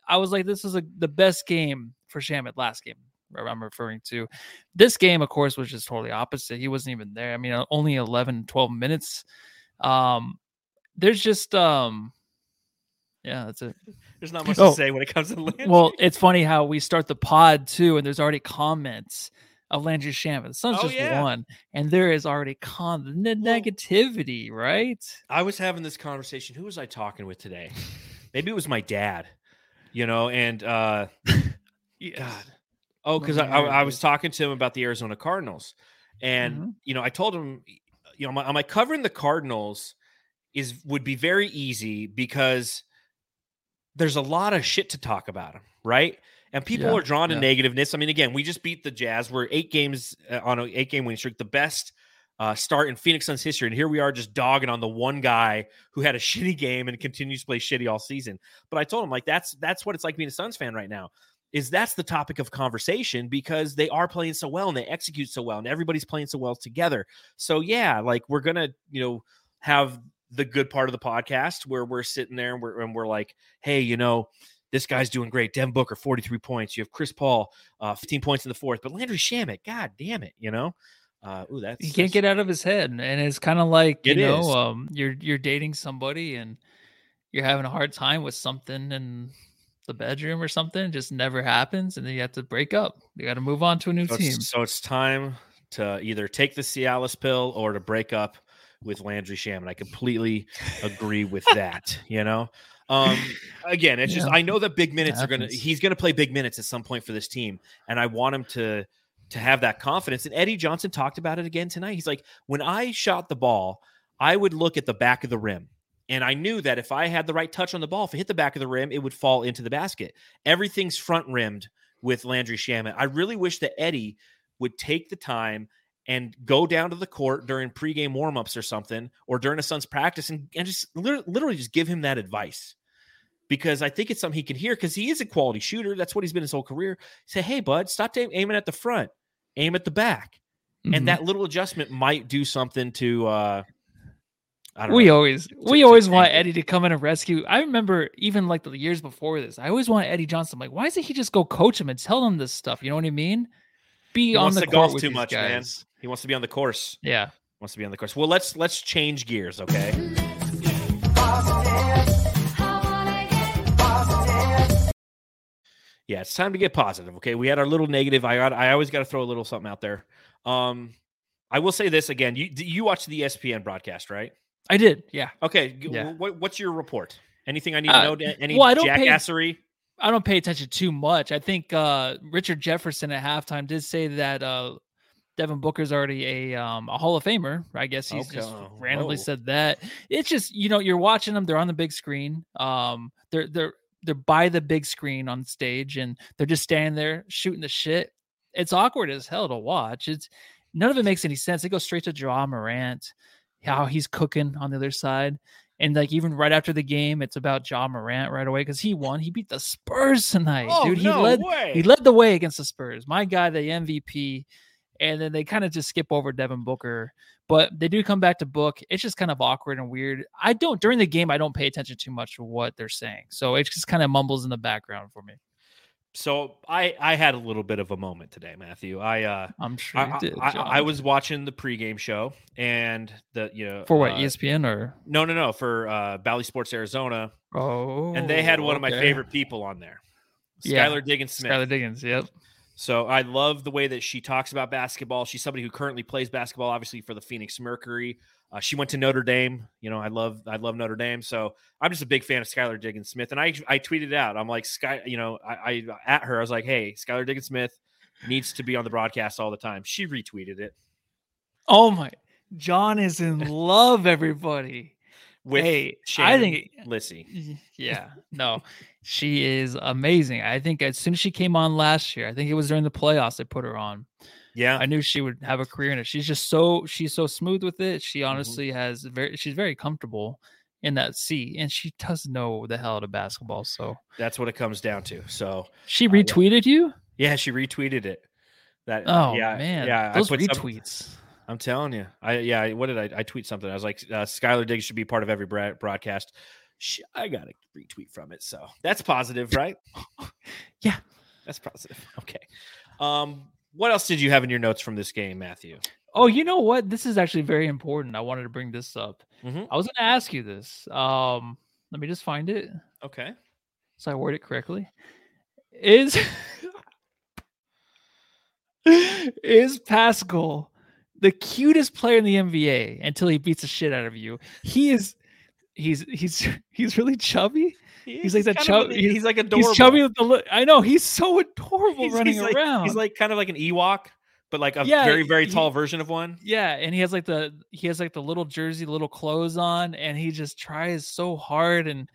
S2: I was like, this is a, the best game for Shamet last game. I'm referring to this game, of course, was just totally opposite. He wasn't even there. I mean, uh, only 11, 12 minutes. Um, there's just, um, yeah, that's it.
S1: There's not much
S2: Oh.
S1: to say when it comes to Landry.
S2: Well, it's funny how we start the pod too, and there's already comments of Landry Shamet. The Suns
S1: Oh,
S2: just
S1: yeah.
S2: won, and there is already con the
S1: Well-
S2: negativity, right?
S1: I was having this conversation. Who was I talking with today? Maybe it was my dad. You know, and uh God. Oh, because I, I, I was talking to him about the Arizona Cardinals, and
S2: Mhm.
S1: you know, I told him, you know, am I, am I covering the Cardinals is would be very easy because there's a lot of shit to talk about them, right? And people
S2: Yeah,
S1: are drawn to
S2: yeah.
S1: negativeness. I mean, again, we just beat the Jazz. We're eight games uh, on an eight game winning streak, the best uh, start in Phoenix Suns history. And here we are just dogging on the one guy who had a shitty game and continues to play shitty all season. But I told him like that's that's what it's like being a Suns fan right now. is that's the topic of conversation because they are playing so well and they execute so well and everybody's playing so well together. So yeah, like we're gonna you know have the good part of the podcast where we're sitting there and we're and we're like, hey, you know. This guy's doing great. Devin Booker, 43 points. You have Chris Paul, uh, 15 points in the fourth. But Landry Shamet, god damn it, you know? Uh, ooh, that's
S2: he can't get out of his head, and it's kind of like you know,
S1: is.
S2: um, you're you're dating somebody and you're having a hard time with something in the bedroom or something. It just never happens, and then you have to break up. You got to move on to a new
S1: So
S2: team.
S1: so it's time to either take the Cialis pill or to break up with Landry Shamet. I completely agree with that. You know, um, again, it's just I know that big minutes are gonna. He's gonna play big minutes at some point for this team, and I want him to to have that confidence. And Eddie Johnson talked about it again tonight. He's like, when I shot the ball, I would look at the back of the rim. And I knew that if I had the right touch on the ball, if it hit the back of the rim, it would fall into the basket. Everything's front rimmed with Landry Shamet. I really wish that Eddie would take the time and go down to the court during pregame warmups or something, or during a son's practice, and, and just literally just give him that advice. Because I think it's something he can hear because he is a quality shooter. That's what he's been his whole career. Say, hey, bud, stop aiming at the front, aim at the back.
S2: Mhm.
S1: And that little adjustment might do something to, uh, I don't
S2: we
S1: know.
S2: always we
S1: to
S2: always want
S1: it.
S2: Eddie to come in and rescue. I remember even like the years before this, I always want Eddie Johnson. like, why doesn't he just go coach him and tell him this stuff? You know what I mean? Be
S1: He
S2: on the
S1: to
S2: court
S1: golf
S2: with
S1: too much, man.
S2: guys.
S1: He wants to be on the course.
S2: Yeah.
S1: Wants to be on the course. Well, let's let's change gears, okay? Yeah, it's time to get positive. Okay, we had our little negative. I got, I always got to throw a little something out there. Um, I will say this again. You you watched the ESPN broadcast, right?
S2: I did. Yeah.
S1: Okay.
S2: Yeah.
S1: What, what's your report? Anything I need to
S2: Uh,
S1: know? A- Any
S2: well, I don't pay- I don't pay attention too much. I think uh, Richard Jefferson at halftime did say that uh, Devin Booker's already a um, a Hall of Famer. I guess he's just randomly
S1: Whoa.
S2: said that. It's just you know you're watching them. They're on the big screen. Um, they're they're they're by the big screen on stage, and they're just standing there shooting the shit. It's awkward as hell to watch. It's none of it makes any sense. They go straight to Ja Morant, how he's cooking on the other side. And like even right after the game, it's about Ja Morant right away because he won. He beat the Spurs tonight,
S1: Oh
S2: dude. He
S1: no
S2: led
S1: way!
S2: he led the way against the Spurs. My guy, the MVP. And then they kind of just skip over Devin Booker, but they do come back to Book. It's just kind of awkward and weird. I don't during the game. I don't pay attention too much to what they're saying, so it just kind of mumbles in the background for me.
S1: so I I had a little bit of a moment today, Matthew. I uh
S2: I'm sure
S1: I,
S2: did.
S1: I, I was watching the pregame show and the you know
S2: for what
S1: uh,
S2: ESPN or
S1: no no no for uh Bally Sports Arizona
S2: oh,
S1: and they had one of my favorite people on there,
S2: Yeah,
S1: Skylar Diggins Smith.
S2: Skylar Diggins. Yep.
S1: So I love the way that she talks about basketball. She's somebody who currently plays basketball, obviously for the Phoenix Mercury. Uh, she went to Notre Dame. You know, I love I love Notre Dame. So I'm just a big fan of Skylar Diggins Smith. And I I tweeted out, I'm like Sky, you know, I, I at her, I was like, hey, Skylar Diggins Smith needs to be on the broadcast all the time. She retweeted it
S2: Oh my, John is in love. Everybody.
S1: With
S2: hey, I think
S1: Lissy.
S2: Yeah, no, she is amazing. I think as soon as she came on last year, I think it was during the playoffs they put her on.
S1: Yeah.
S2: I knew she would have a career in it. She's just so she's so smooth with it. She
S1: Mm-hmm.
S2: honestly has very she's very comfortable in that seat, and she does know the hell out of basketball. So
S1: That's what it comes down to. So
S2: she
S1: Uh, yeah.
S2: retweeted you.
S1: yeah, she retweeted it. That
S2: Oh
S1: yeah,
S2: man,
S1: yeah.
S2: those
S1: put some-
S2: retweets.
S1: I'm telling you. I yeah. What did I? I tweet something. I was like, uh, Skylar Diggs should be part of every broadcast. I got a retweet from it, so that's positive, right?
S2: Yeah.
S1: that's positive. Okay. Um, what else did you have in your notes from this game, Matthew?
S2: Oh, you know what? This is actually very important. I wanted to bring this up.
S1: Mhm.
S2: I was going to ask you this. Um, let me just find it.
S1: Okay.
S2: so I word it correctly. Is is Paschall the cutest player in the NBA until he beats the shit out of you? He is he's he's he's really chubby. He's like that
S1: kind
S2: chub-
S1: of a-
S2: he's-
S1: he's like adorable.
S2: He's chubby with the look. I know he's so adorable
S1: He's-
S2: running
S1: he's like,
S2: around.
S1: He's like kind of like an Ewok, but like a
S2: Yeah,
S1: very very
S2: he-
S1: tall version of one.
S2: yeah, and he has like the he has like the little jersey, little clothes on, and he just tries so hard, and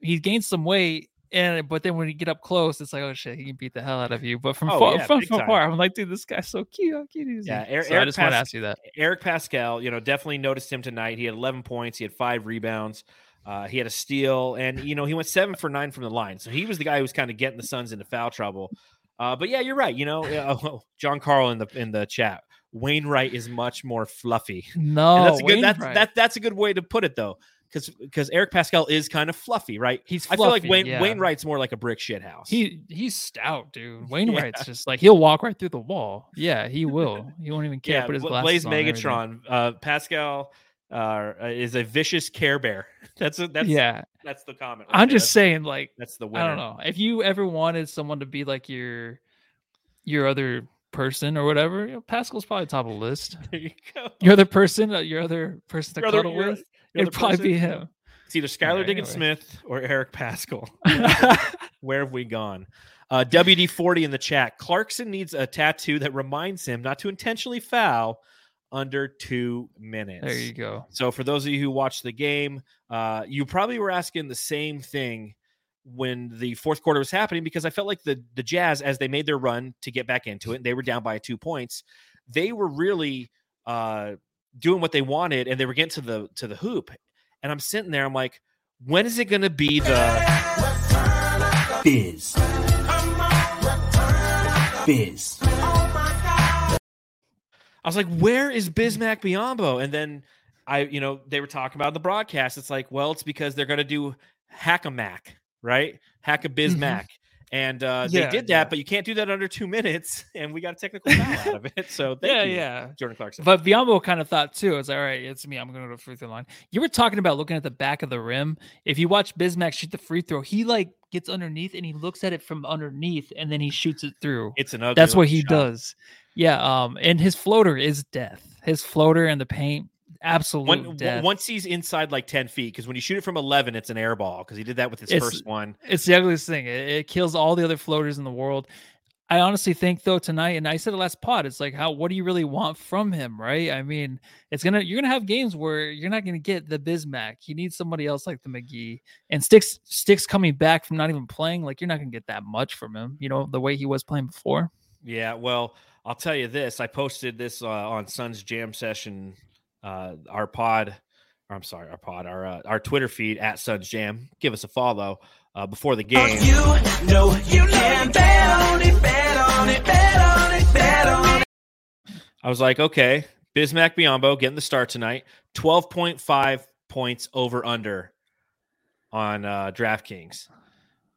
S2: he gains some weight. And but then when you get up close, it's like, oh shit, he can beat the hell out of you. But from
S1: Oh,
S2: far,
S1: yeah,
S2: from, from far, I'm like, dude, this guy's so cute. How cute is he?
S1: Yeah, Eric-
S2: so I
S1: Eric
S2: just want to ask you that.
S1: Eric Paschall, you know, definitely noticed him tonight. He had 11 points. He had five rebounds. Uh, he had a steal, and you know he went seven for nine from the line. So he was the guy who was kind of getting the Suns into foul trouble. Uh, but yeah, you're right. You know, uh, oh, John Carl in the in the chat. Wainwright is much more fluffy.
S2: No,
S1: And that's a good. That's that, that's a good way to put it, though, because because Eric Paschall is kind of fluffy, right?
S2: He's
S1: I feel like
S2: fluffy,
S1: Wayne,
S2: yeah.
S1: Wainwright's more like a brick shit house.
S2: He he's stout, dude. Wainwright's just like he'll walk right through the wall. Yeah, he will. He won't even care.
S1: yeah,
S2: put his glasses
S1: Blaze
S2: on.
S1: Megatron. Uh, Paschall uh, is a vicious Care Bear. That's a, that's
S2: yeah,
S1: That's the comment. right
S2: I'm
S1: there.
S2: just
S1: That's,
S2: saying, like,
S1: that's the winner.
S2: I don't know. If you ever wanted someone to be like your your other person or whatever, you know, Paschall's probably top of the list.
S1: There you go.
S2: Your other person, uh, your other person to
S1: Your
S2: cuddle
S1: your-
S2: with, it'd probably be him.
S1: It's either Skylar
S2: Alright,
S1: Diggins
S2: anyway.
S1: Smith or Eric Paschall. Where have we gone? Uh, WD40 in the chat. Clarkson needs a tattoo that reminds him not to intentionally foul under two minutes.
S2: there you go.
S1: So, for those of you who watched the game, uh, you probably were asking the same thing when the fourth quarter was happening because I felt like the the Jazz, as they made their run to get back into it, they were down by two points. They were really uh, doing what they wanted, and they were getting to the to the hoop. And I'm sitting there, I'm like, when is it going to be the
S5: Biz. Biz.
S1: I was like, where is Bismack Biombo? And then I, you know, they were talking about the broadcast. It's like, well, it's because they're going to do hack a Mac, right? Hack a mm-hmm. Bismack. And uh.
S2: Yeah,
S1: they did that,
S2: yeah.
S1: but you can't do that under two minutes. And we got a technical foul out of it. So thank
S2: yeah,
S1: you,
S2: yeah.
S1: Jordan Clarkson.
S2: But Biombo kind of thought too. It's all right. It's me. I'm going to go to the free throw line. You were talking about looking at the back of the rim. If you watch Bismack shoot the free throw, he like gets underneath and he looks at it from underneath and then he shoots it through.
S1: it's an ugly.
S2: That's what he
S1: shot.
S2: does. Yeah. Um. And his floater is death. His floater and the paint, absolute
S1: When,
S2: death.
S1: once he's inside like 10 feet, because when you shoot it from 11, it's an air ball because he did that with his
S2: It's-
S1: first one.
S2: It's the ugliest thing. It, it kills all the other floaters in the world. I honestly think though tonight, and I said it last pod, it's like how what do you really want from him, right? I mean, it's gonna you're gonna have games where you're not gonna get the Bismack. He needs somebody else like the McGee. And sticks sticks coming back from not even playing, like you're not gonna get that much from him, you know, the way he was playing before.
S1: Yeah, well, I'll tell you this. I posted this uh, on Suns Jam Session, uh, our pod. Or I'm sorry, our pod, our uh, our Twitter feed at Suns Jam. Give us a follow uh, before the game.
S5: You know you can bet on it, bet on it, bet on it, bet on it.
S1: I was like, okay, Bismack Biombo getting the start tonight. Twelve point five points over under on uh, DraftKings.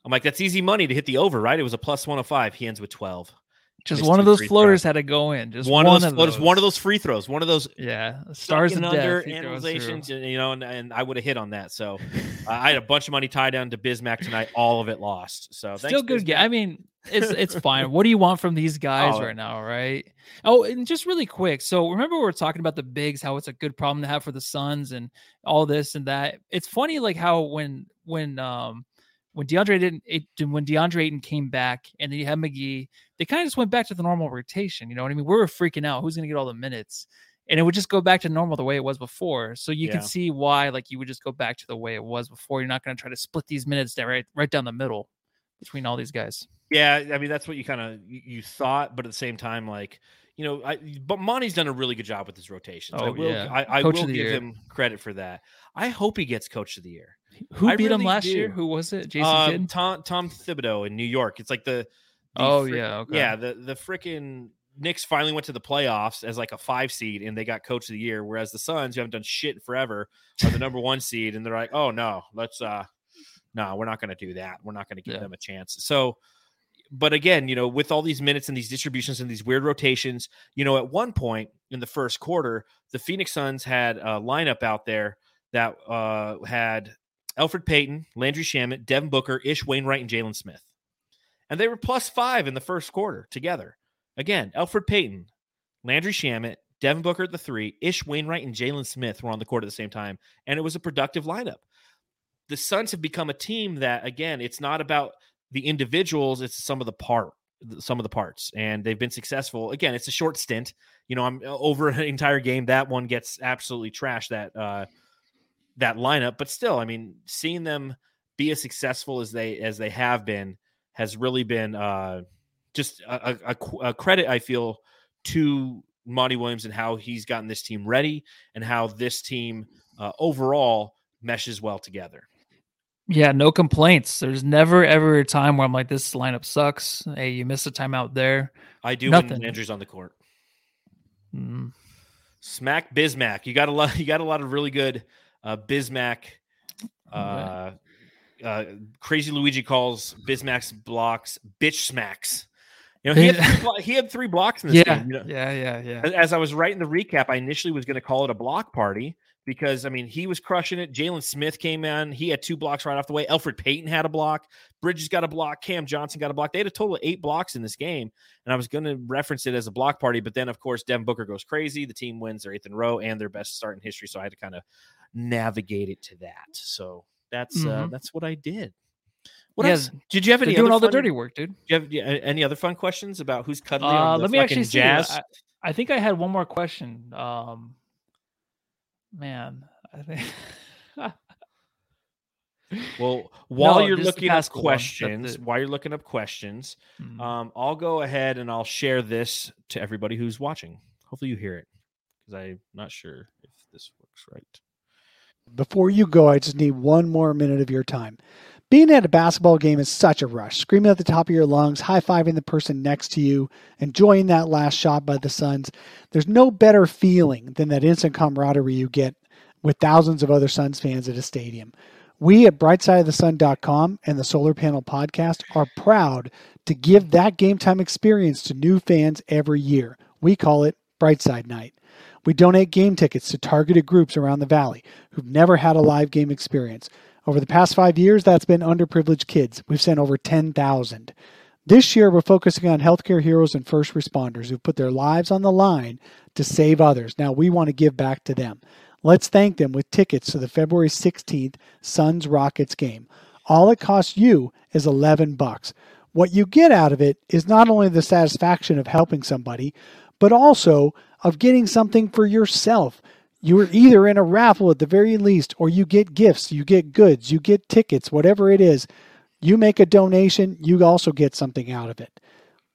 S1: I'm like, that's easy money to hit the over, right? It was a plus 105. He ends with 12.
S2: Just one of those floaters
S1: throws.
S2: had to go in. Just
S1: one, of those, floaters, one of those free throws, one of those
S2: Yeah, stars and
S1: under
S2: he throws through.
S1: analyzations, you know, and, and I would have hit on that. So uh, I had a bunch of money tied down to Bismack tonight. All of it lost. So thanks,
S2: Still good.
S1: Bismack.
S2: I mean, it's it's fine. What do you want from these guys
S1: Oh.
S2: right now, right? Oh, and just really quick. So remember we were talking about the bigs, how it's a good problem to have for the Suns and all this and that. It's funny, like how when when um when DeAndre didn't it, when DeAndre Ayton came back and then you had McGee, they kind of just went back to the normal rotation. You know what I mean? We were freaking out. Who's going to get all the minutes? And it would just go back to normal the way it was before. So you
S1: Yeah.
S2: can see why, like, you would just go back to the way it was before. You're not going to try to split these minutes down right, right down the middle between all these guys.
S1: Yeah, I mean that's what you kind of you, you thought, but at the same time, like you know, I, but Monty's done a really good job with his rotations. I
S2: Oh,
S1: will,
S2: yeah.
S1: I, I will give
S2: year.
S1: him credit for that. I hope he gets Coach of the Year.
S2: Who
S1: I
S2: beat him
S1: really
S2: last year? Who was it? Jason
S1: Uh,
S2: Kidd?
S1: Tom Tom Thibodeau in New York. It's like the, the
S2: Oh,
S1: frick-
S2: yeah, okay.
S1: yeah. The the freaking Knicks finally went to the playoffs as like a five seed, and they got Coach of the Year. Whereas the Suns, who haven't done shit forever, are the number one seed, and they're like, oh no, let's uh, no, we're not going to do that. We're not going to give
S2: Yeah.
S1: them a chance. So. But again, you know, with all these minutes and these distributions and these weird rotations, you know, at one point in the first quarter, the Phoenix Suns had a lineup out there that uh, had Alfred Payton, Landry Shamet, Devin Booker, Ish Wainwright, and Jalen Smith. And they were plus five in the first quarter together. Again, Alfred Payton, Landry Shamet, Devin Booker at the three, Ish Wainwright, and Jalen Smith were on the court at the same time. And it was a productive lineup. The Suns have become a team that, again, it's not about the individuals, it's some of the part some of the parts and they've been successful again it's a short stint you know i'm over an entire game that one gets absolutely trashed that uh that lineup but still i mean seeing them be as successful as they as they have been has really been uh just a, a- a credit i feel to monty williams and how he's gotten this team ready and how this team uh, overall meshes well together.
S2: Yeah, no complaints. There's never ever a time where I'm like, this lineup sucks. Hey, you missed a timeout there.
S1: I do
S2: Nothing.
S1: when Landry's on the court.
S2: Mm.
S1: Smack Bismack. You got a lot. You got a lot of really good uh, Bismack. Uh, uh, Crazy Luigi calls Bismack's blocks bitch smacks. You know, he had three, blo- he had three blocks in this
S2: Yeah,
S1: game. You know,
S2: yeah, yeah, yeah.
S1: as- as I was writing the recap, I initially was going to call it a block party because I mean he was crushing it. Jalen Smith came in; he had two blocks right off the way. Alfred Payton had a block. Bridges got a block. Cam Johnson got a block. They had a total of eight blocks in this game, and I was going to reference it as a block party. But then, of course, Devin Booker goes crazy. The team wins their eighth in row and their best start in history. So I had to kind of navigate it to that. So that's uh,
S2: Mhm.
S1: that's what I did. What
S2: Yeah,
S1: else? Did you have
S2: They're
S1: any
S2: doing
S1: other
S2: all the dirty work, dude.
S1: Do you have yeah, any other fun questions about who's cuddly?
S2: Uh,
S1: on the
S2: let me actually
S1: fucking
S2: see. I, I think I had one more question. Um, man, I think.
S1: Well, while
S2: No,
S1: you're looking up. Questions, while you're looking up questions,
S2: Mm.
S1: um, I'll go ahead and I'll share this to everybody who's watching. Hopefully, you hear it because I'm not sure if this works right.
S6: Before you go, I just need one more minute of your time. Being at a basketball game is such a rush. Screaming at the top of your lungs, high fiving the person next to you, enjoying that last shot by the Suns. There's no better feeling than that instant camaraderie you get with thousands of other Suns fans at a stadium. We at BrightsideOfTheSun.com and the Solar Panel Podcast are proud to give that game time experience to new fans every year. We call it Brightside Night. We donate game tickets to targeted groups around the valley who've never had a live game experience. Over the past five years, that's been underprivileged kids. We've sent over 10,000. This year, we're focusing on healthcare heroes and first responders who've put their lives on the line to save others. Now, we want to give back to them. Let's thank them with tickets to the February 16th Suns Rockets game. All it costs you is 11 bucks. What you get out of it is not only the satisfaction of helping somebody, but also of getting something for yourself. You are either in a raffle at the very least, or you get gifts, you get goods, you get tickets, whatever it is. You make a donation, you also get something out of it.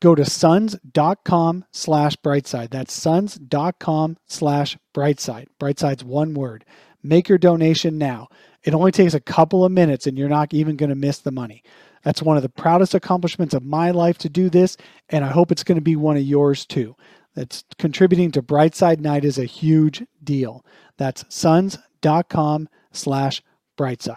S6: Go to suns.com slash brightside. That's suns.com slash brightside. Brightside's one word. Make your donation now. It only takes a couple of minutes and you're not even going to miss the money. That's one of the proudest accomplishments of my life to do this, and I hope it's going to be one of yours too. That's contributing to Brightside Night is a huge deal. That's suns.com slash brightside.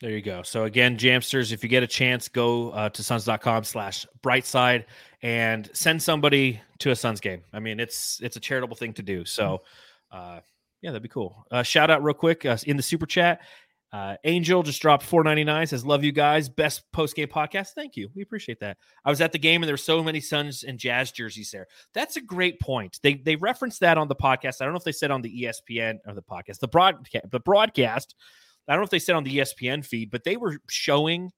S1: There you go. So again, Jamsters, if you get a chance, go uh, to suns.com slash brightside and send somebody to a Suns game. I mean, it's it's a charitable thing to do. So uh, yeah, that'd be cool. Uh, shout out real quick uh, in the super chat. Uh, Angel just dropped 499 says, Love you guys. Best post game podcast. Thank you. We appreciate that. I was at the game and there were so many Suns and Jazz jerseys there. That's a great point. They they referenced that on the podcast. I don't know if they said on the ESPN or the podcast, the broadcast, the broadcast. I don't know if they said on the ESPN feed, but they were showing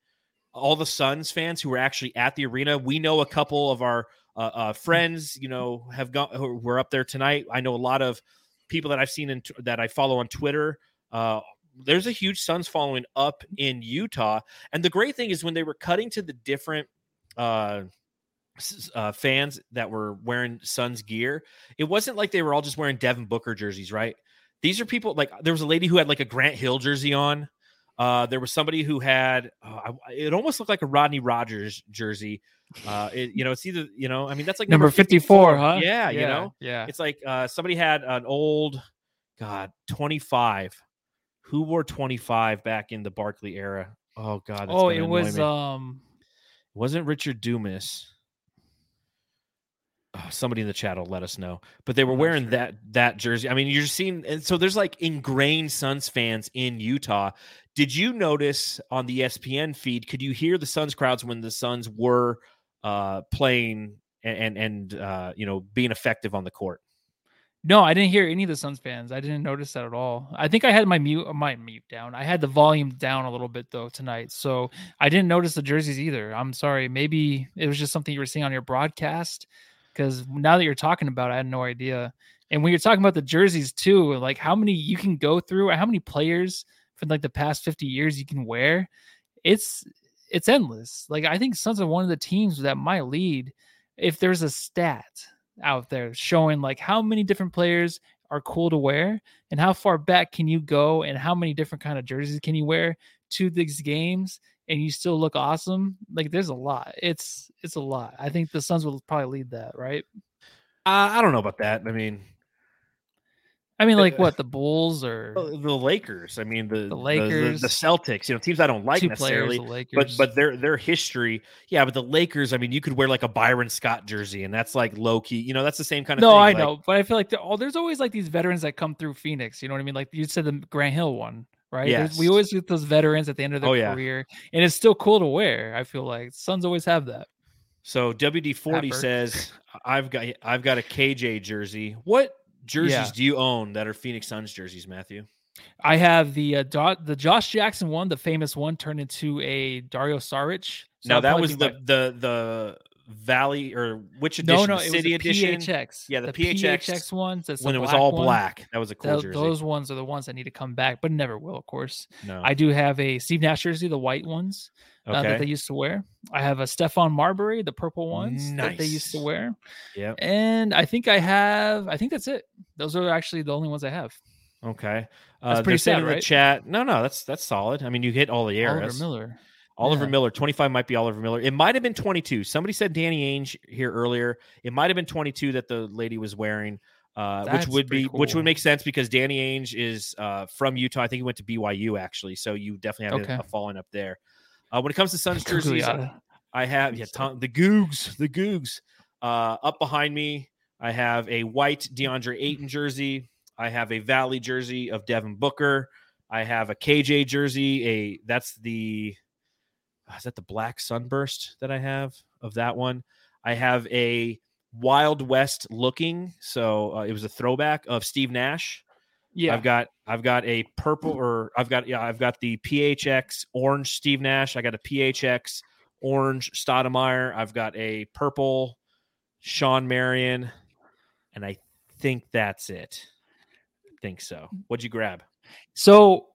S1: all the Suns fans who were actually at the arena. We know a couple of our uh, uh, friends, you know, have gone who were up there tonight. I know a lot of people that I've seen in that I follow on Twitter. Uh, there's a huge Suns following up in Utah, and the great thing is when they were cutting to the different uh, uh, fans that were wearing Suns gear, it wasn't like they were all just wearing Devin Booker jerseys, right? These are people like there was a lady who had like a Grant Hill jersey on. Uh, there was somebody who had uh, it almost looked like a Rodney Rogers jersey. Uh, it, you know, it's either you know, I mean, that's like
S2: Number 54, huh?
S1: Yeah, you know,
S2: Yeah.
S1: it's like uh, somebody had an old, God, 25. Who wore 25 back in the Barkley era? Oh God.
S2: Oh, it was
S1: me.
S2: um
S1: It wasn't Richard Dumas. Oh, somebody in the chat will let us know. But they were
S2: I'm
S1: wearing
S2: sure.
S1: that that jersey. I mean, you're seeing, and so there's like ingrained Suns fans in Utah. Did you notice on the ESPN feed? Could you hear the Suns crowds when the Suns were uh, playing and and, and uh, you know being effective on the court?
S2: No, I didn't hear any of the Suns fans. I didn't notice that at all. I think I had my mute uh, my mute down. I had the volume down a little bit though tonight. So I didn't notice the jerseys either. I'm sorry. Maybe it was just something you were seeing on your broadcast. Because now that you're talking about it, I had no idea. And when you're talking about the jerseys too, like how many you can go through, how many players for like the past 50 years you can wear, it's it's endless. Like I think Suns are one of the teams that might lead if there's a stat out there showing like how many different players are cool to wear and how far back can you go and how many different kind of jerseys can you wear to these games and you still look awesome? Like there's a lot. It's it's a lot. I think the suns will probably lead that right?
S1: Uh, I don't know about that. I mean,
S2: i mean like what the bulls or
S1: the the Lakers. I mean, the the, the,
S2: Lakers.
S1: the Celtics. You know, teams I don't like necessarily.
S2: players
S1: but but their their history, yeah. But the Lakers, I mean, you could wear like a Byron Scott jersey, and that's like low key. You know, that's the same kind of.
S2: no
S1: thing.
S2: i
S1: like-
S2: know but i feel like there, oh, there's always like these veterans that come through phoenix you know what i mean like you said the grant hill one right There's- we always get those veterans at the end of their
S1: Oh, yeah.
S2: career and it's still cool to wear i feel like suns always have that
S1: So WD forty says, "I've got I've got a KJ jersey. What jerseys
S2: Yeah.
S1: do you own that are Phoenix Suns jerseys, Matthew?
S2: I have the uh, Do- the Josh Jackson one, the famous one, turned into a Dario Saric. So
S1: now
S2: I'll
S1: that was the the the Valley or which edition?
S2: no,
S1: The
S2: it
S1: City
S2: was the
S1: edition
S2: PHX.
S1: Yeah, the PHX
S2: ones. That's
S1: when it was all
S2: one.
S1: black. That was a cool jersey.
S2: those ones are the ones that need to come back, but never will, of course.
S1: no,
S2: I do have a Steve Nash jersey, the white ones uh, that they used to wear. I have a Stephon Marbury, the purple ones that they used to wear,
S1: yeah,
S2: and I think I have. I think that's it. Those are actually the only ones I have.
S1: okay.
S2: That's
S1: Uh,
S2: pretty
S1: they're
S2: sad,
S1: in the
S2: right?
S1: chat. No, no, that's that's solid. I mean, you hit all the
S2: errors.
S1: Oliver.
S2: Miller.
S1: Oliver
S2: Yeah.
S1: Miller, 25 might be Oliver Miller. It might have been 22. Somebody said Danny Ainge here earlier. It might have been 22 that the lady was wearing, uh, which would be
S2: pretty
S1: which would make sense because Danny Ainge is uh, from Utah. I think he went to BYU actually, so you definitely have
S2: Okay.
S1: a, a falling up there. Uh, when it comes to Suns jerseys. I have yeah, the Googs, the Googs. Uh, up behind me, I have a white DeAndre Ayton jersey. I have a Valley jersey of Devin Booker. I have a KJ jersey. A that's the uh, is that the black sunburst that I have of that one. I have a Wild West looking, so uh, it was a throwback of Steve Nash.
S2: Yeah.
S1: I've got I've got a purple or I've got yeah I've got the PHX orange Steve Nash. I got a PHX orange Stoudemire. I've got a purple Shawn Marion, and I think that's it. I think so. What'd you grab?
S2: So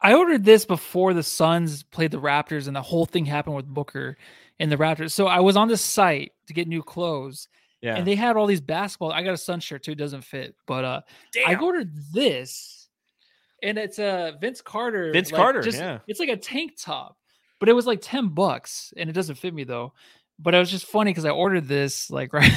S2: I ordered this before the Suns played the Raptors and the whole thing happened with Booker and the Raptors. So I was on this site to get new clothes
S1: Yeah,
S2: and they had all these basketball. I got a Sun shirt too, it doesn't fit, but uh I ordered this and it's a Vince Carter.
S1: Vince
S2: like,
S1: Carter,
S2: just-
S1: yeah.
S2: It's like a tank top, but it was like 10 bucks and it doesn't fit me though. But it was just funny because I ordered this like right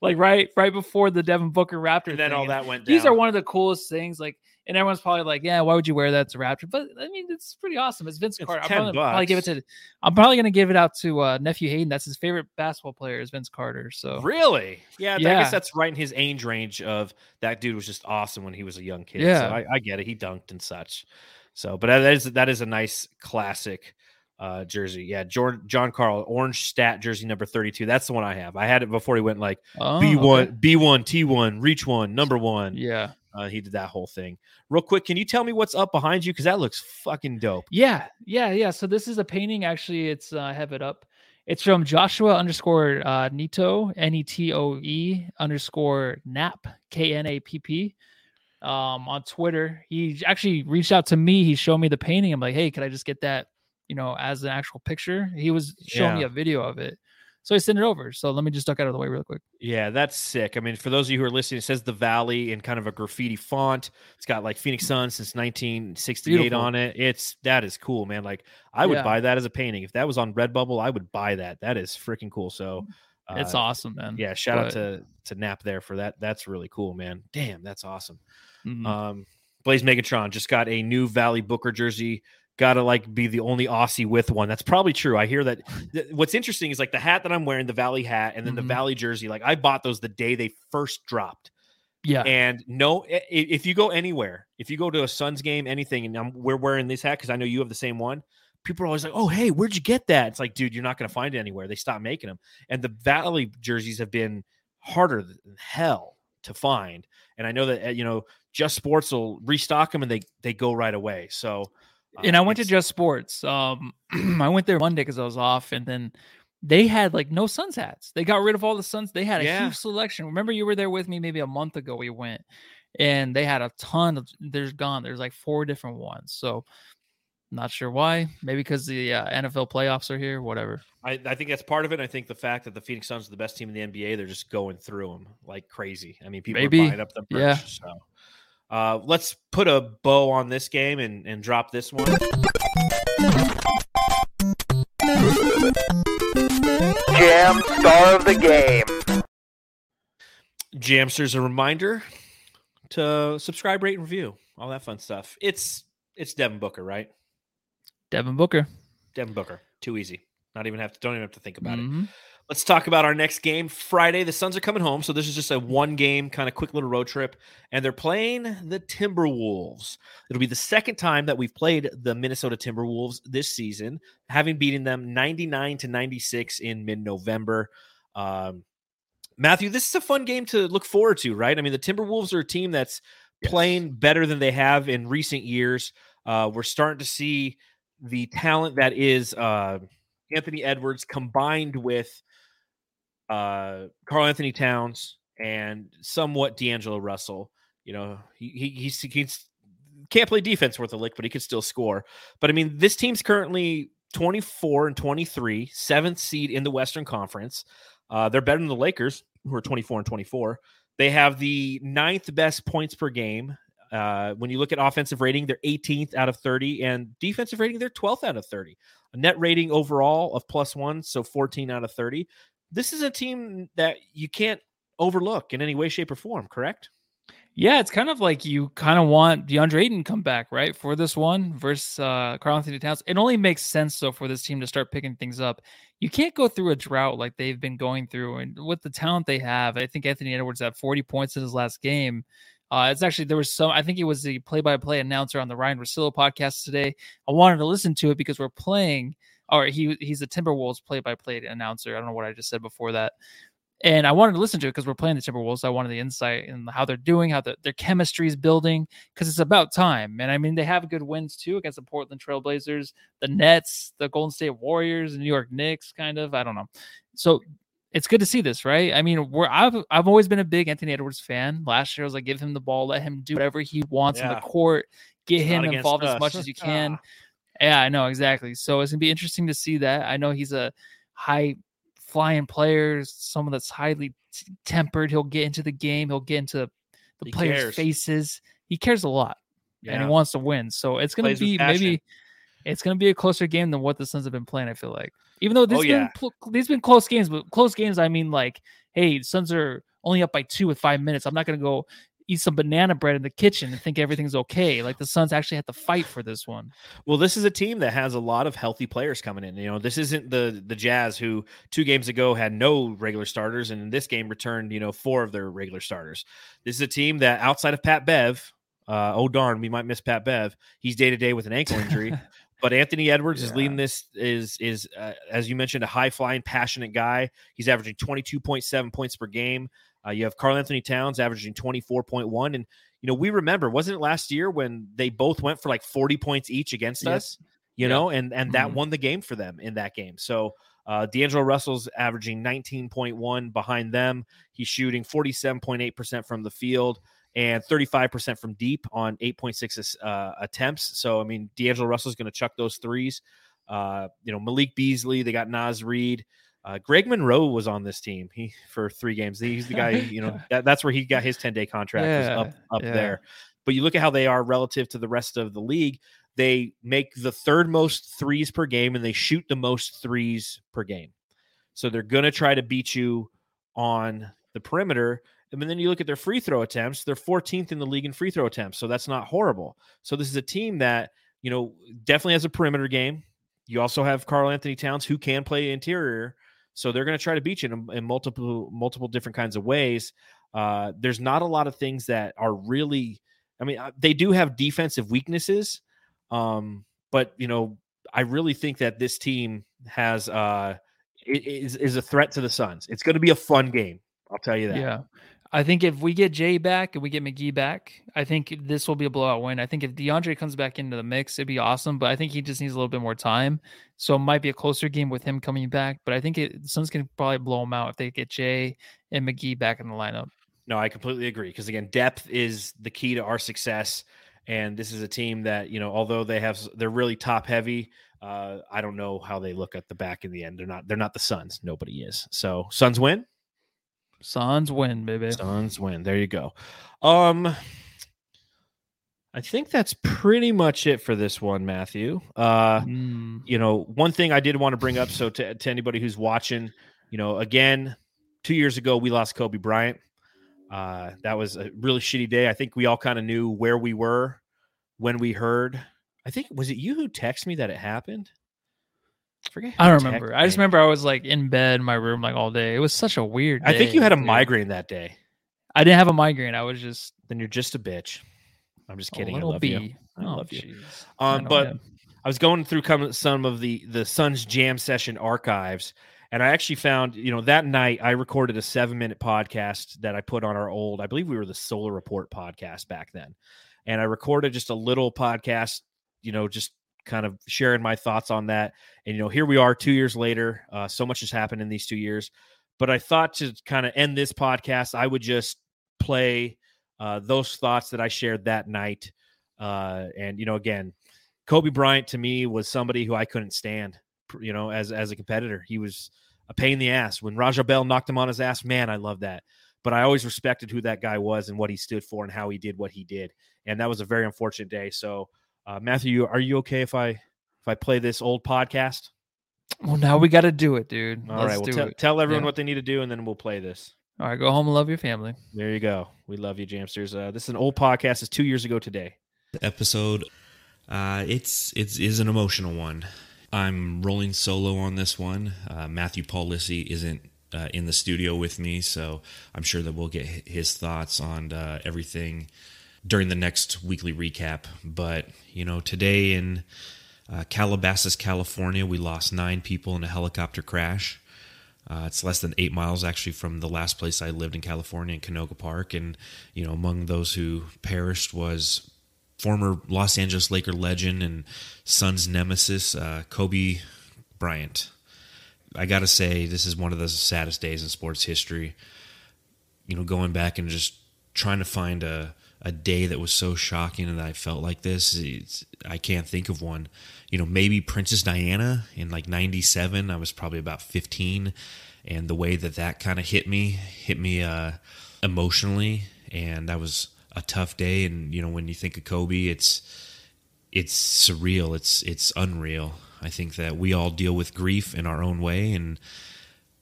S2: like right right before the Devin Booker Raptor.
S1: and then
S2: thing,
S1: all that went down.
S2: these are one of the coolest things. Like, and everyone's probably like, "Yeah, why would you wear that? It's a Raptor." But I mean, it's pretty awesome. It's Vince
S1: It's
S2: Carter. I'm
S1: 10
S2: probably, probably give it to. I'm probably gonna give it out to uh, nephew Hayden. That's his favorite basketball player is Vince Carter. So
S1: Really? Yeah, I guess that's right in his age range of that dude was just awesome when he was a young kid.
S2: Yeah.
S1: So I, I get it. He dunked and such. So, but that is that is a nice classic uh jersey. Yeah, John John Carl orange stat jersey number 32. That's the one I have. I had it before he went like
S2: oh,
S1: B1,
S2: okay.
S1: B1, T1, reach one, number one.
S2: Yeah,
S1: Uh, he did that whole thing. Real quick, can you tell me what's up behind you? Because that looks fucking dope.
S2: yeah, yeah, yeah. So this is a painting. Actually, it's uh, I have it up. It's from Joshua underscore uh, Nito N E T O E underscore Nap K N A P P. Um, on Twitter, he actually reached out to me. He showed me the painting. I'm like, hey, could I just get that? You know, as an actual picture. He was showing me a video of it, so I sent it over. So let me just duck out of the way real quick.
S1: Yeah, that's sick. I mean, for those of you who are listening, it says the Valley in kind of a graffiti font. It's got like Phoenix Sun since 1968
S2: Beautiful.
S1: on it. It's that is cool, man. Like I would
S2: Yeah.
S1: buy that as a painting. If that was on Redbubble, I would buy that. That is freaking cool. So
S2: It's
S1: uh,
S2: awesome, man.
S1: Yeah, shout out to to Nap there for that. That's really cool, man. Damn, that's awesome.
S2: Mhm.
S1: Um, Blaze Megatron just got a new Valley Booker jersey. Got to like be the only Aussie with one. That's probably true. I hear that. th- what's interesting is like the hat that I'm wearing, the Valley hat, and then
S2: Mhm.
S1: the Valley jersey. Like I bought those the day they first dropped.
S2: yeah,
S1: And no, if you go anywhere, if you go to a Suns game, anything, and I'm, we're wearing this hat because I know you have the same one. People are always like, "Oh, hey, where'd you get that?" It's like, dude, you're not going to find it anywhere. They stopped making them, and the Valley jerseys have been harder than hell to find. And I know that uh, you know, Just Sports will restock them, and they they go right away. So,
S2: and
S1: uh,
S2: I went to Just Sports. Um, I went there Monday because I was off, and then they had like no Suns hats. They got rid of all the Suns. They had a
S1: Yeah.
S2: huge selection. Remember, you were there with me maybe a month ago. We went, and they had a ton of. There's gone. There's like four different ones. So Not sure why. Maybe because the uh, NFL playoffs are here. Whatever.
S1: I, I think that's part of it. I think the fact that the Phoenix Suns are the best team in the NBA, they're just going through them like crazy. I mean, people
S2: Maybe.
S1: are buying up the merch.
S2: Yeah.
S1: So uh, let's put a bow on this game and, and drop this one.
S7: Jam star of the game.
S1: Jamsters, a reminder to subscribe, rate, and review, all that fun stuff. It's it's Devin Booker, right?
S2: Devin Booker.
S1: Devin Booker, too easy. Not even have to. Don't even have to think about it. Let's talk about our next game. Friday, the Suns are coming home. So this is just a one game, kind of quick little road trip. And they're playing the Timberwolves. It'll be the second time that we've played the Minnesota Timberwolves this season, having beaten them 99 to 96 in mid November. Um, Matthew, this is a fun game to look forward to, right? I mean, the Timberwolves are a team that's playing better than they have in recent years. Uh, we're starting to see the talent that is uh, Anthony Edwards combined with uh, Karl-Anthony Towns and somewhat D'Angelo Russell. You know, he, he he's can't play defense worth a lick, but he could still score. But I mean, this team's currently 24 and 23, seventh seed in the Western Conference. Uh, they're better than the Lakers, who are 24 and 24. They have the ninth best points per game. Uh, when you look at offensive rating, they're 18th out of 30, and defensive rating, they're 12th out of 30. A net rating overall of plus one, so 14 out of 30. This is a team that you can't overlook in any way, shape, or form, correct?
S2: Yeah, it's kind of like you kind of want DeAndre Ayton come back, right? For this one versus uh Karl-Anthony Towns. It only makes sense though for this team to start picking things up. You can't go through a drought like they've been going through and with the talent they have. I think Anthony Edwards had 40 points in his last game. Uh, it's actually there was some. I think it was the play-by-play announcer on the Ryan Rosillo podcast today. I wanted to listen to it because we're playing, or he he's a Timberwolves play-by-play announcer. I don't know what I just said before that, and I wanted to listen to it because we're playing the Timberwolves. So I wanted the insight and how they're doing, how the, their chemistry is building, because it's about time. And I mean, they have good wins too against the Portland Trailblazers, the Nets, the Golden State Warriors, the New York Knicks. Kind of, I don't know. So it's good to see this, right? I mean, we're I've I've always been a big Anthony Edwards fan. Last year, I was like, give him the ball, let him do whatever he wants in
S1: Yeah.
S2: the court, get
S1: It's
S2: him involved as much as you can.
S1: Ah.
S2: Yeah, I know exactly. So it's gonna be interesting to see that. I know he's a high flying player, someone that's highly t- tempered. He'll get into the game. He'll get into the
S1: He
S2: players'
S1: cares.
S2: faces. He cares a lot, and he wants to win. So it's gonna
S1: Plays
S2: be maybe it's gonna be a closer game than what the Suns have been playing. I feel like, even though these
S1: Oh,
S2: been
S1: yeah.
S2: pl- these been close games, but close games I mean like, hey, Suns are only up by two with five minutes. I'm not gonna go eat some banana bread in the kitchen and think everything's okay. Like the Suns actually had to fight for this one.
S1: Well, this is a team that has a lot of healthy players coming in. You know, this isn't the the Jazz who two games ago had no regular starters, and in this game returned you know four of their regular starters. This is a team that outside of Pat Bev, uh, oh darn, we might miss Pat Bev. He's day to day with an ankle injury. But Anthony Edwards is leading this. Is is uh, as you mentioned a high flying, passionate guy. He's averaging twenty two point seven points per game. Uh, you have Karl-Anthony Towns averaging twenty four point one, and you know we remember wasn't it last year when they both went for like forty points each against
S2: Yes.
S1: us? You
S2: Yeah.
S1: know, and and that
S2: Mhm.
S1: won the game for them in that game. So uh, D'Angelo Russell's averaging nineteen point one behind them. He's shooting forty seven point eight percent from the field and 35% from deep on 8.6 uh, attempts. So, I mean, D'Angelo Russell's going to chuck those threes. Uh, you know, Malik Beasley, they got Naz Reid. Uh, Greg Monroe was on this team he for three games. He's the guy, you know, that, that's where he got his 10 day contract was
S2: Yeah,
S1: up up
S2: yeah.
S1: there. But you look at how they are relative to the rest of the league. They make the third most threes per game and they shoot the most threes per game. So they're going to try to beat you on the perimeter. And then you look at their free throw attempts, they're 14th in the league in free throw attempts. So that's not horrible. So this is a team that, you know, definitely has a perimeter game. You also have Karl-Anthony Towns who can play interior. So they're going to try to beat you in, in multiple, multiple different kinds of ways. Uh, there's not a lot of things that are really, I mean, uh, they do have defensive weaknesses. Um, but, you know, I really think that this team has, uh, is, is a threat to the Suns. It's going to be a fun game. I'll tell you that.
S2: Yeah. I think if we get Jay back and we get McGee back, I think this will be a blowout win. I think if DeAndre comes back into the mix, it'd be awesome. But I think he just needs a little bit more time. So it might be a closer game with him coming back. But I think it, the Suns can probably blow him out if they get Jay and McGee back in the lineup.
S1: No, I completely agree. Because again, depth is the key to our success.
S8: And this is a team that you know, although they have they're really top heavy. Uh, I don't know how they look at the back in the end. They're not. They're not the Suns. Nobody is. So Suns win.
S2: Suns win, baby.
S8: Suns win. There you go. Um, I think that's pretty much it for this one, Matthew. Uh,
S2: Mm.
S8: you know, one thing I did want to bring up. So to, to anybody who's watching, you know, again, two years ago we lost Kobe Bryant. Uh, that was a really shitty day. I think we all kind of knew where we were when we heard. I think was it you who texted me that it happened? I forget.
S2: I don't
S8: texted
S2: remember. I just remember I was like in bed in my room like all day. It was such a weird.
S8: I think you had a
S2: dude.
S8: migraine that day.
S2: I didn't have a migraine. I was just
S8: Then you're just a bitch. I'm just
S2: a
S8: kidding. I
S2: little
S8: love
S2: bee.
S8: you. I
S2: Oh,
S8: love you.
S2: jeez. I
S8: Um, but
S2: him.
S8: I was going through some of the the Suns Jam session archives, and I actually found, you know, that night I recorded a seven minute podcast that I put on our old, I believe we were the Solar Report podcast back then, and I recorded just a little podcast, you know, just kind of sharing my thoughts on that. And you know, here we are, two years later. Uh, so much has happened in these two years, but I thought to kind of end this podcast, I would just play uh, those thoughts that I shared that night. Uh, and you know, again, Kobe Bryant to me was somebody who I couldn't stand, you know, as as a competitor. He was a pain in the ass. When Raja Bell knocked him on his ass, man, I love that. But I always respected who that guy was and what he stood for and how he did what he did. And that was a very unfortunate day. So, uh, Matthew, are you okay if I if I play this old podcast?
S2: well, now we got to do it, dude.
S8: All
S2: Let's
S8: right, well,
S2: do
S8: tell,
S2: it.
S8: tell everyone
S2: Yeah.
S8: what they need to do, and then we'll play this.
S2: All right, go home and love your family.
S8: There you go. We love you, Jamsters. Uh, this is an old podcast. It's two years ago today.
S1: The episode. Uh, it's it's is an emotional one. I'm rolling solo on this one. Uh, Matthew Paul Lissy isn't uh, in the studio with me, so I'm sure that we'll get his thoughts on uh, everything during the next weekly recap. But you know, today in uh, Calabasas, California, we lost nine people in a helicopter crash. Uh, it's less than eight miles actually from the last place I lived in California, in Canoga Park, and you know, among those who perished was former Los Angeles Laker legend and Suns nemesis uh, Kobe Bryant. I got to say, this is one of the saddest days in sports history. You know, going back and just trying to find a a day that was so shocking that I felt like this. It's, I can't think of one. You know, maybe Princess Diana in like '97. I was probably about 15, and the way that that kind of hit me hit me uh, emotionally, and that was a tough day. And you know, when you think of Kobe, it's it's surreal. It's it's unreal. I think that we all deal with grief in our own way, and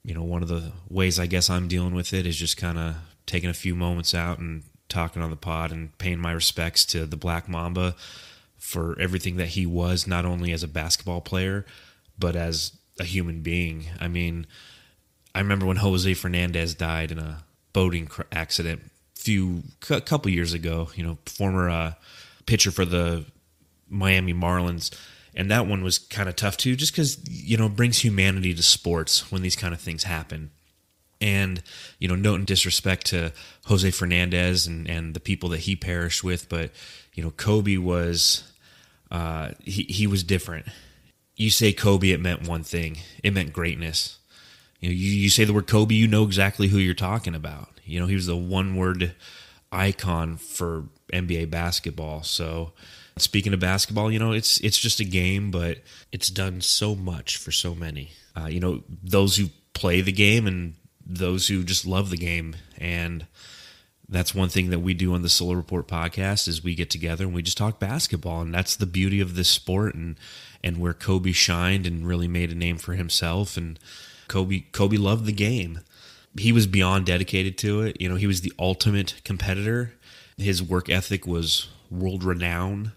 S1: you know, one of the ways I guess I'm dealing with it is just kind of taking a few moments out and talking on the pod and paying my respects to the Black Mamba for everything that he was, not only as a basketball player, but as a human being. I mean, I remember when Jose Fernandez died in a boating accident a few a couple years ago. You know, former uh, pitcher for the Miami Marlins, and that one was kind of tough too, just because you know it brings humanity to sports when these kind of things happen. And you know, no disrespect to Jose Fernandez and and the people that he perished with, but you know, Kobe was uh, he he was different. You say Kobe, it meant one thing. It meant greatness. You know, you, you say the word Kobe, you know exactly who you're talking about. You know, he was the one word icon for NBA basketball. So, speaking of basketball, you know, it's it's just a game, but it's done so much for so many. Uh, you know, those who play the game and those who just love the game, and that's one thing that we do on the Solar Report podcast is we get together and we just talk basketball, and that's the beauty of this sport and and where Kobe shined and really made a name for himself and Kobe Kobe loved the game. He was beyond dedicated to it. You know, he was the ultimate competitor. His work ethic was world renowned.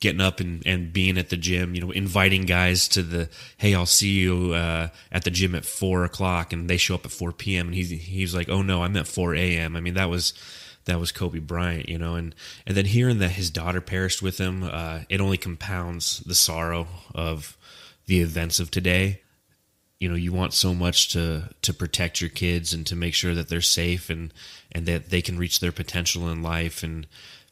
S1: Getting up and, and being at the gym, you know, inviting guys to the, hey, I'll see you uh, at the gym at four o'clock, and they show up at four p.m. and he's he's like, oh no, I'm at four a.m. I mean, that was that was Kobe Bryant, you know, and and then hearing that his daughter perished with him, uh, it only compounds the sorrow of the events of today you know you want so much to to protect your kids and to make sure that they're safe and and that they can reach their potential in life and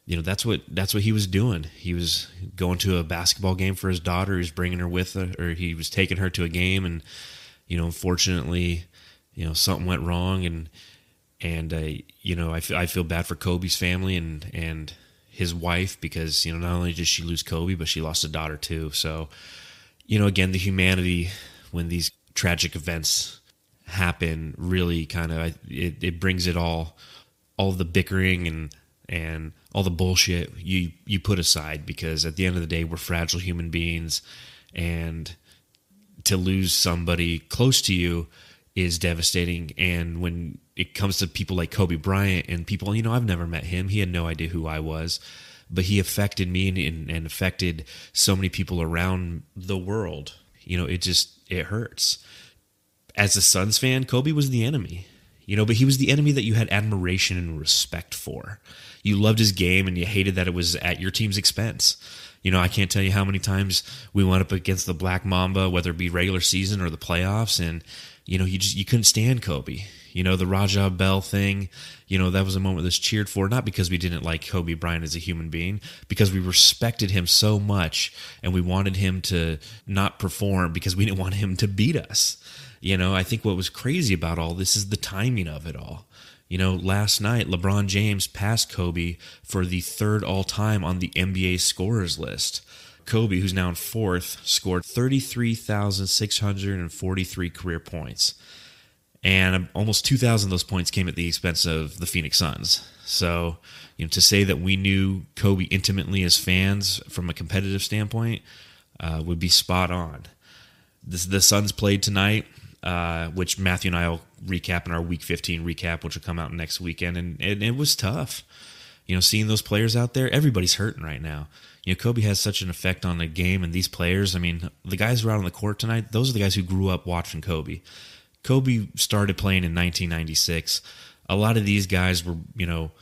S1: you know that's what that's what he was doing he was going to a basketball game for his daughter he was bringing her with her or he was taking her to a game and you know unfortunately you know something went wrong and and uh, you know I feel, I feel bad for Kobe's family and and his wife because you know not only did she lose Kobe, but she lost a daughter too. So, you know, again, the humanity when these tragic events happen really kind of it, it brings it all all the bickering and and all the bullshit you you put aside because at the end of the day we're fragile human beings and to lose somebody close to you is devastating. And when it comes to people like Kobe Bryant and people you know I've never met him. He had no idea who I was but he affected me and, and affected so many people around the world. You know it just it hurts. As a Suns fan Kobe was the enemy you know but he was the enemy that you had admiration and respect for you loved his game and you hated that it was at your team's expense you know, I can't tell you how many times we went up against the Black Mamba, whether it be regular season or the playoffs, and you know, you just you couldn't stand Kobe. You know, the Raja Bell thing, you know, that was a moment that's cheered for, not because we didn't like Kobe Bryant as a human being, because we respected him so much and we wanted him to not perform because we didn't want him to beat us. You know, I think what was crazy about all this is the timing of it all. You know, last night LeBron James passed Kobe for the third all time on the NBA scorers list. Kobe, who's now in fourth, scored 33,643 career points. And almost 2,000 of those points came at the expense of the Phoenix Suns. So, you know, to say that we knew Kobe intimately as fans from a competitive standpoint uh, would be spot on. This, the Suns played tonight, uh, which Matthew and I will recap in our Week 15 recap, which will come out next weekend, and, and it was tough. You know, seeing those players out there, everybody's hurting right now. You know, Kobe has such an effect on the game and these players. I mean, the guys who are out on the court tonight, those are the guys who grew up watching Kobe. Kobe started playing in 1996. A lot of these guys were, you know,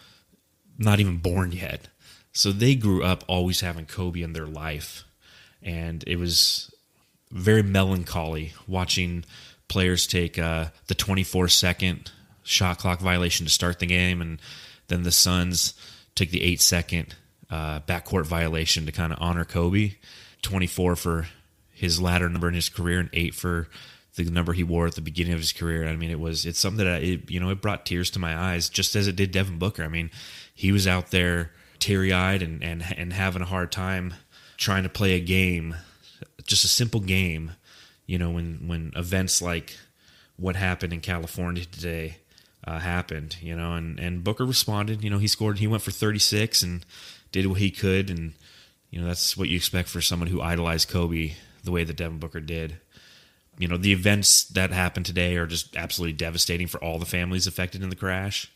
S1: not even born yet. So they grew up always having Kobe in their life. And it was very melancholy watching players take uh, the 24 second shot clock violation to start the game, and then the Suns take the eight second uh, backcourt violation to kind of honor Kobe. 24 for his latter number in his career, and eight for the number he wore at the beginning of his career. I mean, it was it's something that I, it, you know it brought tears to my eyes, just as it did Devin Booker. I mean, he was out there teary eyed and and and having a hard time trying to play a game, just a simple game. You know, when when events like what happened in California today uh, happened, you know, and and Booker responded. You know, he scored. He went for 36 and did what he could, and you know that's what you expect for someone who idolized Kobe the way that Devin Booker did. You know, the events that happened today are just absolutely devastating for all the families affected in the crash.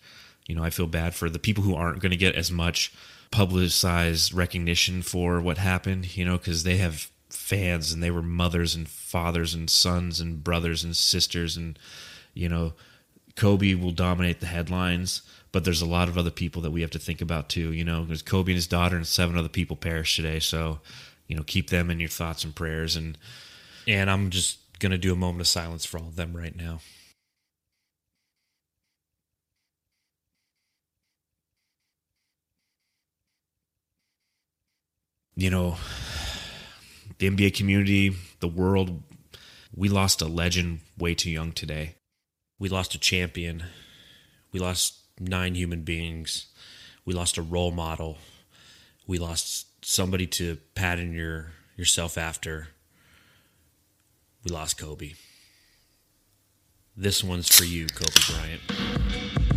S1: You know, I feel bad for the people who aren't going to get as much publicized recognition for what happened, you know, because they have fans and they were mothers and fathers and sons and brothers and sisters and you know Kobe will dominate the headlines but there's a lot of other people that we have to think about too. You know there's Kobe and his daughter and seven other people perished today so you know keep them in your thoughts and prayers and and I'm just going to do a moment of silence for all of them right now. You know the NBA community, the world, we lost a legend way too young today. We lost a champion. We lost nine human beings. We lost a role model. We lost somebody to pattern your yourself after. We lost Kobe. This one's for you, Kobe Bryant.